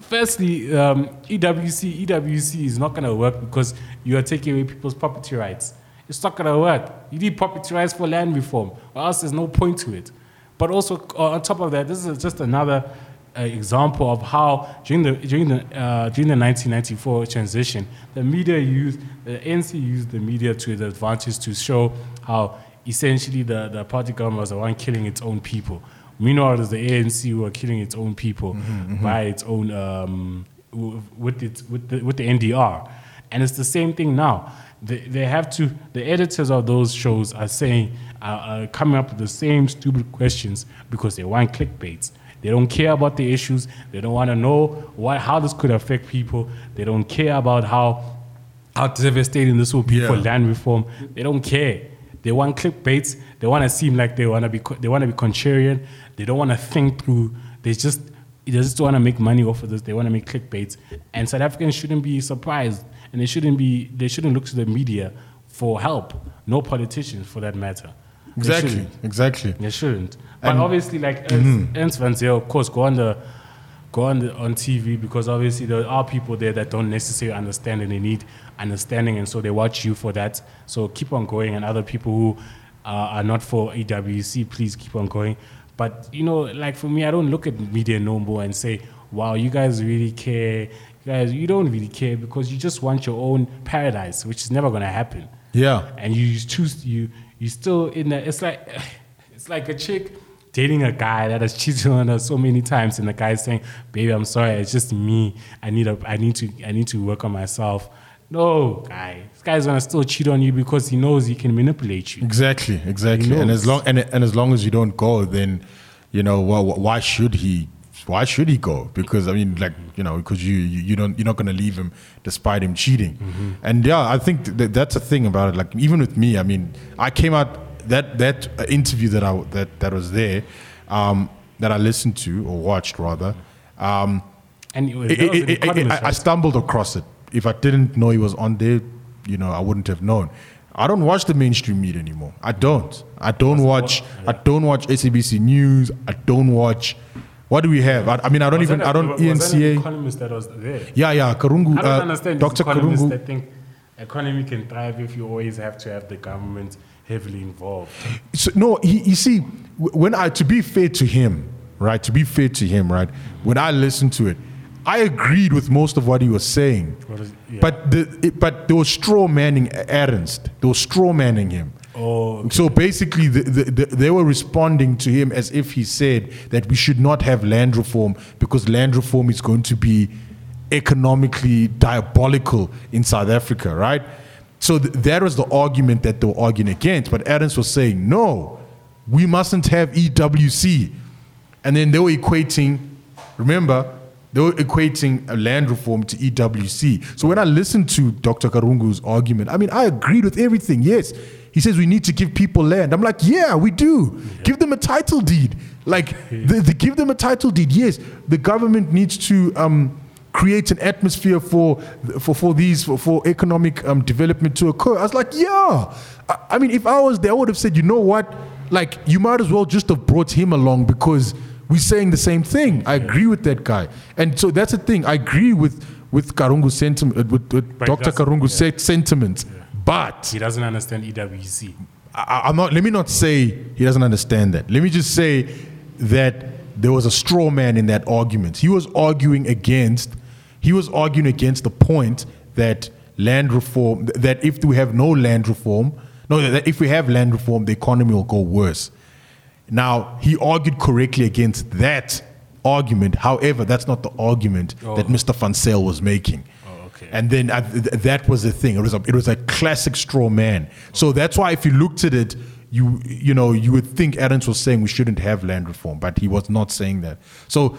Firstly, um, EWC, EWC is not going to work because you are taking away people's property rights. It's not going to work. You need property rights for land reform, or else there's no point to it. But also, uh, on top of that, this is just another example of how during the during the uh, during the 1994 transition, the media used the ANC used the media to the advantage to show how essentially the, the party government was the one killing its own people. Meanwhile, there's the ANC who are killing its own people mm-hmm, mm-hmm. by its own um, with it with the, with the NDR, and it's the same thing now. They, they have to. The editors of those shows are saying uh, uh, coming up with the same stupid questions because they want clickbaits. They don't care about the issues. They don't want to know what, how this could affect people. They don't care about how, how devastating this will be Yeah. for land reform. They don't care. They want clickbaits. They want to seem like they want to be they want to be contrarian. They don't want to think through. They just they just want to make money off of this. They want to make clickbaits. And South Africans shouldn't be surprised, and they shouldn't be they shouldn't look to the media for help. No politicians, for that matter. They Exactly, shouldn't. exactly. They shouldn't. But And- obviously, like mm Ernst Van Zyl, of course, go on the go on the, on TV because obviously there are people there that don't necessarily understand and they need understanding, and so they watch you for that. So keep on going, and other people who uh, are not for EWC, please keep on going. But you know, like for me, I don't look at media no more and say, "Wow, you guys really care." You guys, you don't really care because you just want your own paradise, which is never going to happen Yeah. and you choose you you still in the it's like it's like a chick dating a guy that has cheated on her so many times and the guy is saying baby i'm sorry it's just me i need a i need to i need to work on myself no guy this guy's gonna still cheat on you because he knows he can manipulate you Exactly, exactly. And as long and, and as long as you don't go, then you know well, why should he? Why should he go? Because I mean, like you know, because you, you you don't you're not going to leave him despite him cheating. And yeah, I think that that's a thing about it. Like even with me, I mean, I came out that that uh, interview that I that that was there, um, that I listened to or watched rather. Um, and it was, it- was it- an it- it- I, I stumbled across it. If I didn't know he was on there, you know, I wouldn't have known. I don't watch the mainstream media anymore. I don't. I don't watch. I don't watch SABC News. I don't watch. What do we have? I, I mean, I don't Was even. a- I don't was that an economist that was there Yeah, yeah. Karungu. I don't uh, understand Dr. economists Karungu. that think economy can thrive if you always have to have the government heavily involved. So, no, he, you see, when I to be fair to him, right? To be fair to him, right? When I listened to it, I agreed with most of what he was saying. Is- yeah. But the it, but they were straw manning Ernst. They were straw manning him. Oh, So basically, the, the, the, they were responding to him as if he said that we should not have land reform because land reform is going to be economically diabolical in South Africa, right? So th- that was the argument that they were arguing against. But Ernst was saying, no, we mustn't have EWC. And then they were equating, remember, they were equating a land reform to EWC. So when I listened to Dr. Karungu's argument, I mean, I agreed with everything. Yes, he says we need to give people land. I'm like, yeah, we do. Give them a title deed. Like, the, the, give them a title deed. Yes, the government needs to um, create an atmosphere for for, for these for, for economic um, development to occur. I was like, yeah. I, I mean, if I was there, I would have said, you know what? Like, you might as well just have brought him along because we're saying the same thing. I agree with that guy, and so that's the thing. I agree with with Karungu's sentiment, uh, with, with But Dr. Karungu's yeah. se- sentiments, but he doesn't understand EWC. I, I'm not. Let me not say he doesn't understand that. Let me just say that there was a straw man in that argument. He was arguing against. He was arguing against the point that land reform. That if we have no land reform, no, that if we have land reform, the economy will go worse. Now he argued correctly against that argument. However, that's not the argument oh. that Mr. Van was making. Oh, okay. And then uh, I, th- that was the thing. It was a, it was a classic straw man. So that's why if you looked at it, you you know you would think Ernst was saying we shouldn't have land reform, but he was not saying that. So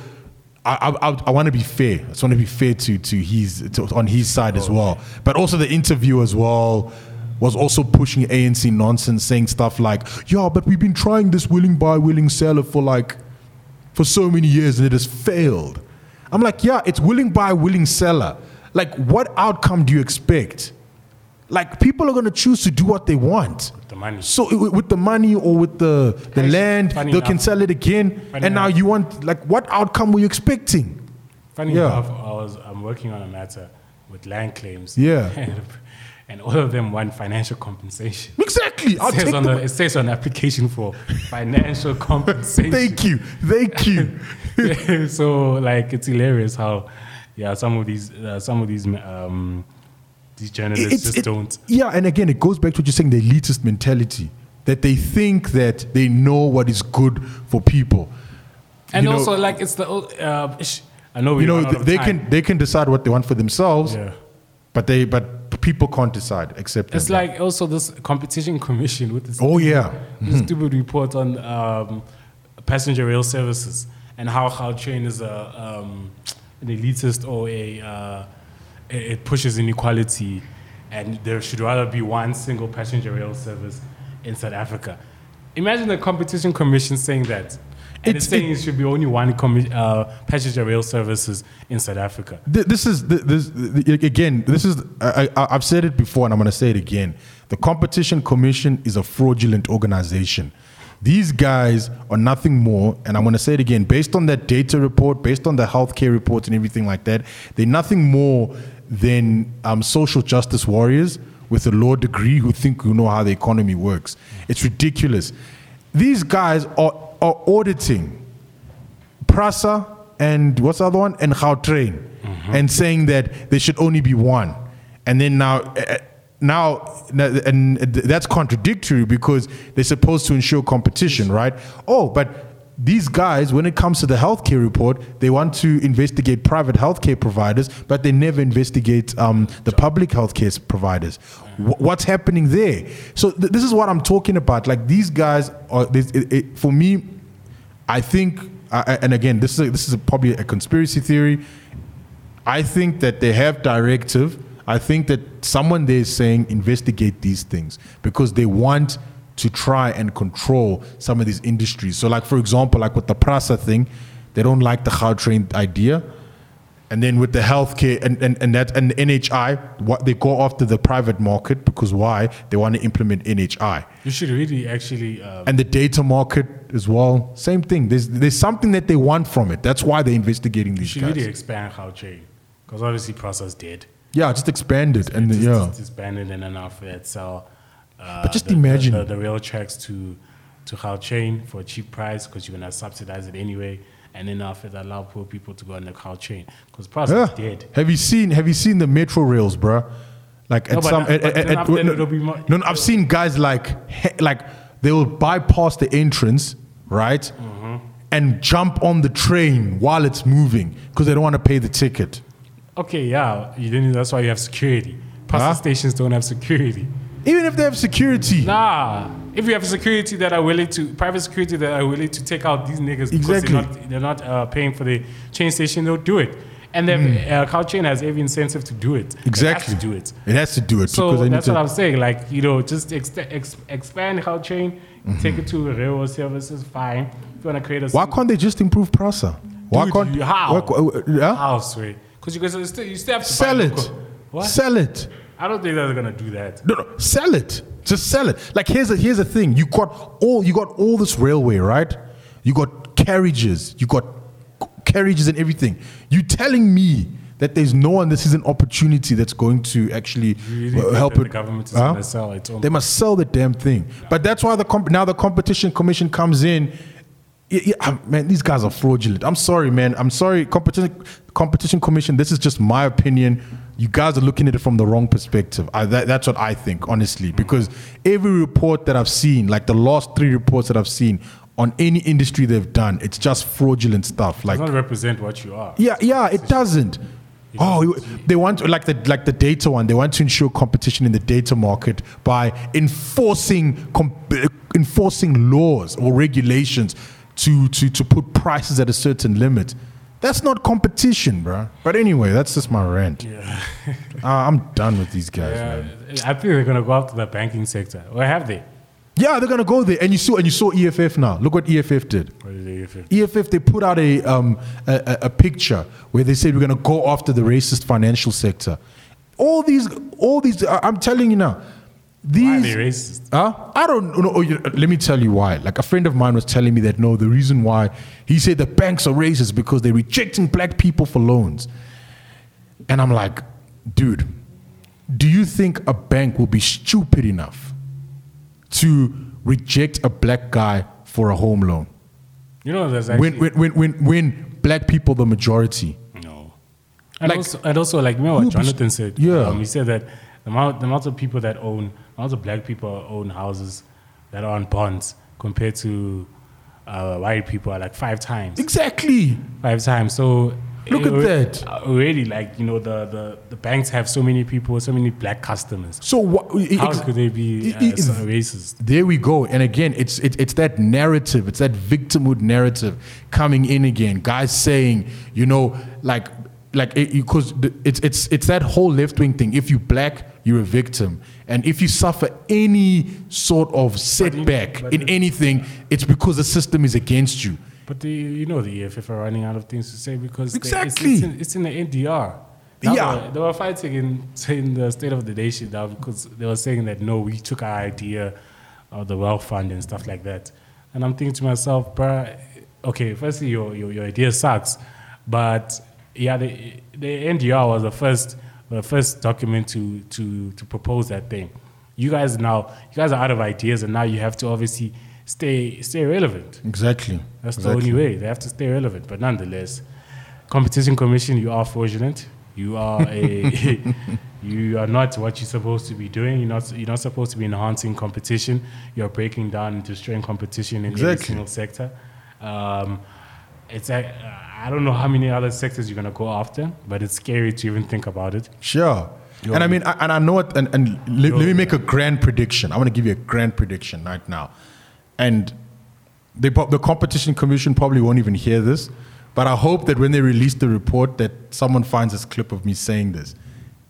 I I, I, I want to be fair. I just want to be fair to to his to, on his side as oh, well. But also the interview as well was also pushing ANC nonsense, saying stuff like, "Yeah, but we've been trying this willing buy, willing seller for like." for so many years and it has failed. I'm like, yeah, it's willing buyer, willing seller. Like, what outcome do you expect? Like, people are going to choose to do what they want. The money. So, with the money or with the, the land, they funny can sell it again. funny And now you want, like, what outcome were you expecting? Funny Yeah. enough, I was I'm working on a matter with land claims. Yeah. And, all of them want financial compensation. Exactly. I'll It says, take on the, it says on the application for financial compensation. Thank you. Thank you. so like it's hilarious how yeah some of these uh, some of these um, these journalists It's- just it- don't Yeah, and again, it goes back to what you're saying the elitist mentality that they think that they know what is good for people. and You know- also like it's the uh, I know we you know run out of they time. can they can decide what they want for themselves Yeah. but they but people can't decide except It's like also this competition commission with this oh yeah this stupid report on um, passenger rail services. and how Gautrain is a um, an elitist or a uh, it pushes inequality, and there should rather be one single passenger rail service in South Africa. Imagine the competition commission saying that. And it's, It's- saying it, should be only one commi- uh, passenger rail services in South Africa. Th- this is th- this th- again. This is I, I, I've said it before, and I'm going to say it again. The Competition Commission is a fraudulent organization. These guys are nothing more, and I'm going to say it again. Based on that data report, based on the healthcare reports and everything like that, they're nothing more than um, social justice warriors with a law degree who think who know how the economy works. It's ridiculous. These guys are auditing Prasa and what's the other one? And Gautrain. And saying that there should only be one. And then now, uh, now, and that's contradictory because they're supposed to ensure competition, right? Oh, but these guys, when it comes to the healthcare report, they want to investigate private healthcare providers, but they never investigate um, the public healthcare providers. Wh- What's happening there? So th- this is what I'm talking about. Like these guys are, this- it, it, for me, I think, I- and again, this is a, this is a, probably a conspiracy theory. I think that they have directive. I think that someone there is saying investigate these things because they want to try and control some of these industries. So, like for example, like with the Prasa thing, they don't like the Gautrain idea. And then with the healthcare and, and, and that and the NHI, what they go after the private market because why? They want to implement NHI You should really actually. Uh, and the data market as well. Same thing. There's there's something that they want from it. That's why they're investigating these. you should guys. really expand Gautrain. Because obviously, Prasa dead. yeah, just expand it and Just, yeah. just disbanded and then after that sell. Uh, But just the, the- imagine- the, the, rail tracks to to Chain for a cheap price because you're gonna subsidize it anyway, and then after that allow poor people to go on the Gautrain because Prasa Yeah. dead. Have you seen Have you seen the metro rails, bruh? Like at some, at, at- at- no, it'll be more- no, no, I've seen guys like he- like they will bypass the entrance, right, Mm-hmm. and jump on the train while it's moving because they don't want to pay the ticket. Okay, yeah, you didn't. That's why you have security. Prasa Huh? stations don't have security. Even if they have security, Nah, if you have security that are willing to private security that are willing to take out these niggas because they're not they're not uh, paying for the train station, they'll do it. And then uh, Gautrain has every incentive to do it. It has exactly, to do it. It has to do it So that's to. what I'm saying. Like you know, just ex- ex- expand Gautrain, Mm-hmm. take it to railroad services. Fine. If you want to create a Why can't they just improve Prasa? Why can't you- how? why- yeah? house way? Because you guys you still, you still have to Sell it. What? Sell it. I don't think they're gonna do that. No, no, sell it. Just sell it. Like here's a, here's the thing. You got all you got all this railway, right? You got carriages. You got carriages and everything. You telling me that there's no one this is an opportunity that's going to actually really uh, help it. the government is Huh? gonna sell its own They must sell the damn thing. But that's why the comp- now the competition commission comes in. Yeah, yeah, ah, man, these guys are fraudulent. I'm sorry, man. I'm sorry, competition competition commission. This is just my opinion. You guys are looking at it from the wrong perspective. I, that, that's what I think, honestly. Mm. Because every report that I've seen, like the last three reports that I've seen on any industry they've done, it's just fraudulent stuff. Like does not represent what you are. yeah, yeah, it doesn't. Oh, they want like the like the data one. They want to ensure competition in the data market by enforcing com- enforcing laws or regulations to to to put prices at a certain limit. That's not competition, bro. But anyway, that's just my rant. Yeah. Uh, I'm done with these guys, Yeah, man. I think they're gonna go after the banking sector. Or have they? Yeah, they're gonna go there, and you saw and you saw EFF now. Look what EFF did. What did they if- EFF they put out a um a, a, picture where they said we're going to go after the racist financial sector. All these, all these. I'm telling you now, these. they racist? Huh? I don't know. Oh, you- Let me tell you why. Like a friend of mine was telling me that no, the reason why he said the banks are racist because they're rejecting black people for loans. And I'm like, dude, do you think a bank will be stupid enough to reject a black guy for a home loan? You know, there's actually when, when, when, when, when black people the majority. no. And Like- also, and also, like you know what Jonathan said. Yeah. um, he said that the amount, the amount of people that own, amount of black people own houses that are on bonds compared to uh, white people are like five times. Exactly. Five times. So Look at that. Already, like you know, the, the, the banks have so many people, so many black customers. So what? How ex- could they be uh, so racist? There we go. And again, it's it, it's that narrative, it's that victimhood narrative coming in again. Guys saying, you know, like like because it's it's it's that whole left wing thing. If you black, you're a victim, and if you suffer any sort of setback in it- anything, it's because the system is against you. But the, you know the EFF are running out of things to say because they- Exactly. it's, it's, in, it's in the NDR. Now Yeah. They, they were fighting in, in the State of the Nation now because they were saying that no, we took our idea of the wealth fund and stuff like that. And I'm thinking to myself, bruh, okay, firstly, your, your, your idea sucks. But yeah, the, the NDR was the first, the first document to, to, to propose that thing. You guys now, you guys are out of ideas and now you have to obviously stay, stay relevant. Exactly. That's exactly. the only way. They have to stay relevant. But nonetheless, competition commission, you are fraudulent. You are a you are not what you're supposed to be doing. You're not you're not supposed to be enhancing competition. You're breaking down and destroying competition in every Exactly. single sector. Um, it's a, I don't know how many other sectors you're gonna go after, but it's scary to even think about it. Sure. and I mean, I, and I know it. And, and let, let me make a grand prediction. I want to give you a grand prediction right now. And they, the competition commission probably won't even hear this, but I hope that when they release the report, that someone finds this clip of me saying this.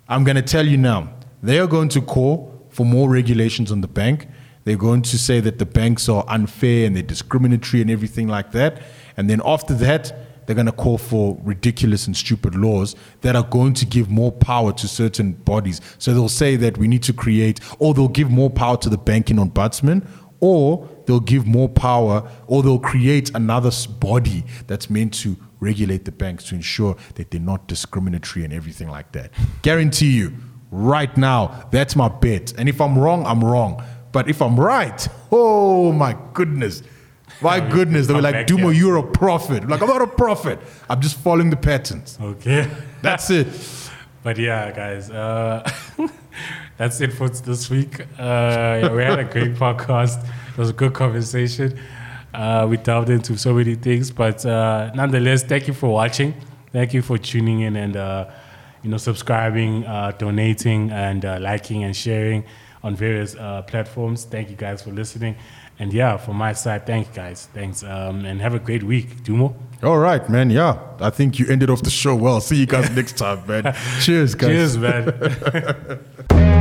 I'm going to tell you now. They are going to call for more regulations on the bank. They're going to say that the banks are unfair and they're discriminatory and everything like that. And then after that, they're going to call for ridiculous and stupid laws that are going to give more power to certain bodies. So they'll say that we need to create, or they'll give more power to the banking ombudsman, or they'll give more power, or they'll create another body that's meant to regulate the banks to ensure that they're not discriminatory and everything like that. Guarantee you, right now, that's my bet. And if I'm wrong, I'm wrong. But if I'm right, oh my goodness. My goodness, they were like, Dumo, here. you're a prophet. I'm like, I'm not a prophet. I'm just following the patterns. Okay. That's it. But yeah, guys, uh, that's it for this week. Uh, yeah, we had a great podcast. It was a good conversation. Uh, we delved into so many things, but uh, nonetheless, thank you for watching. Thank you for tuning in and uh, you know subscribing, uh, donating, and uh, liking and sharing on various uh, platforms. Thank you guys for listening. And yeah, from my side, thanks, guys. Thanks, um, and have a great week, Dumo. All right, man. Yeah. I think you ended off the show well. See you guys next time, man. Cheers, guys. Cheers, man.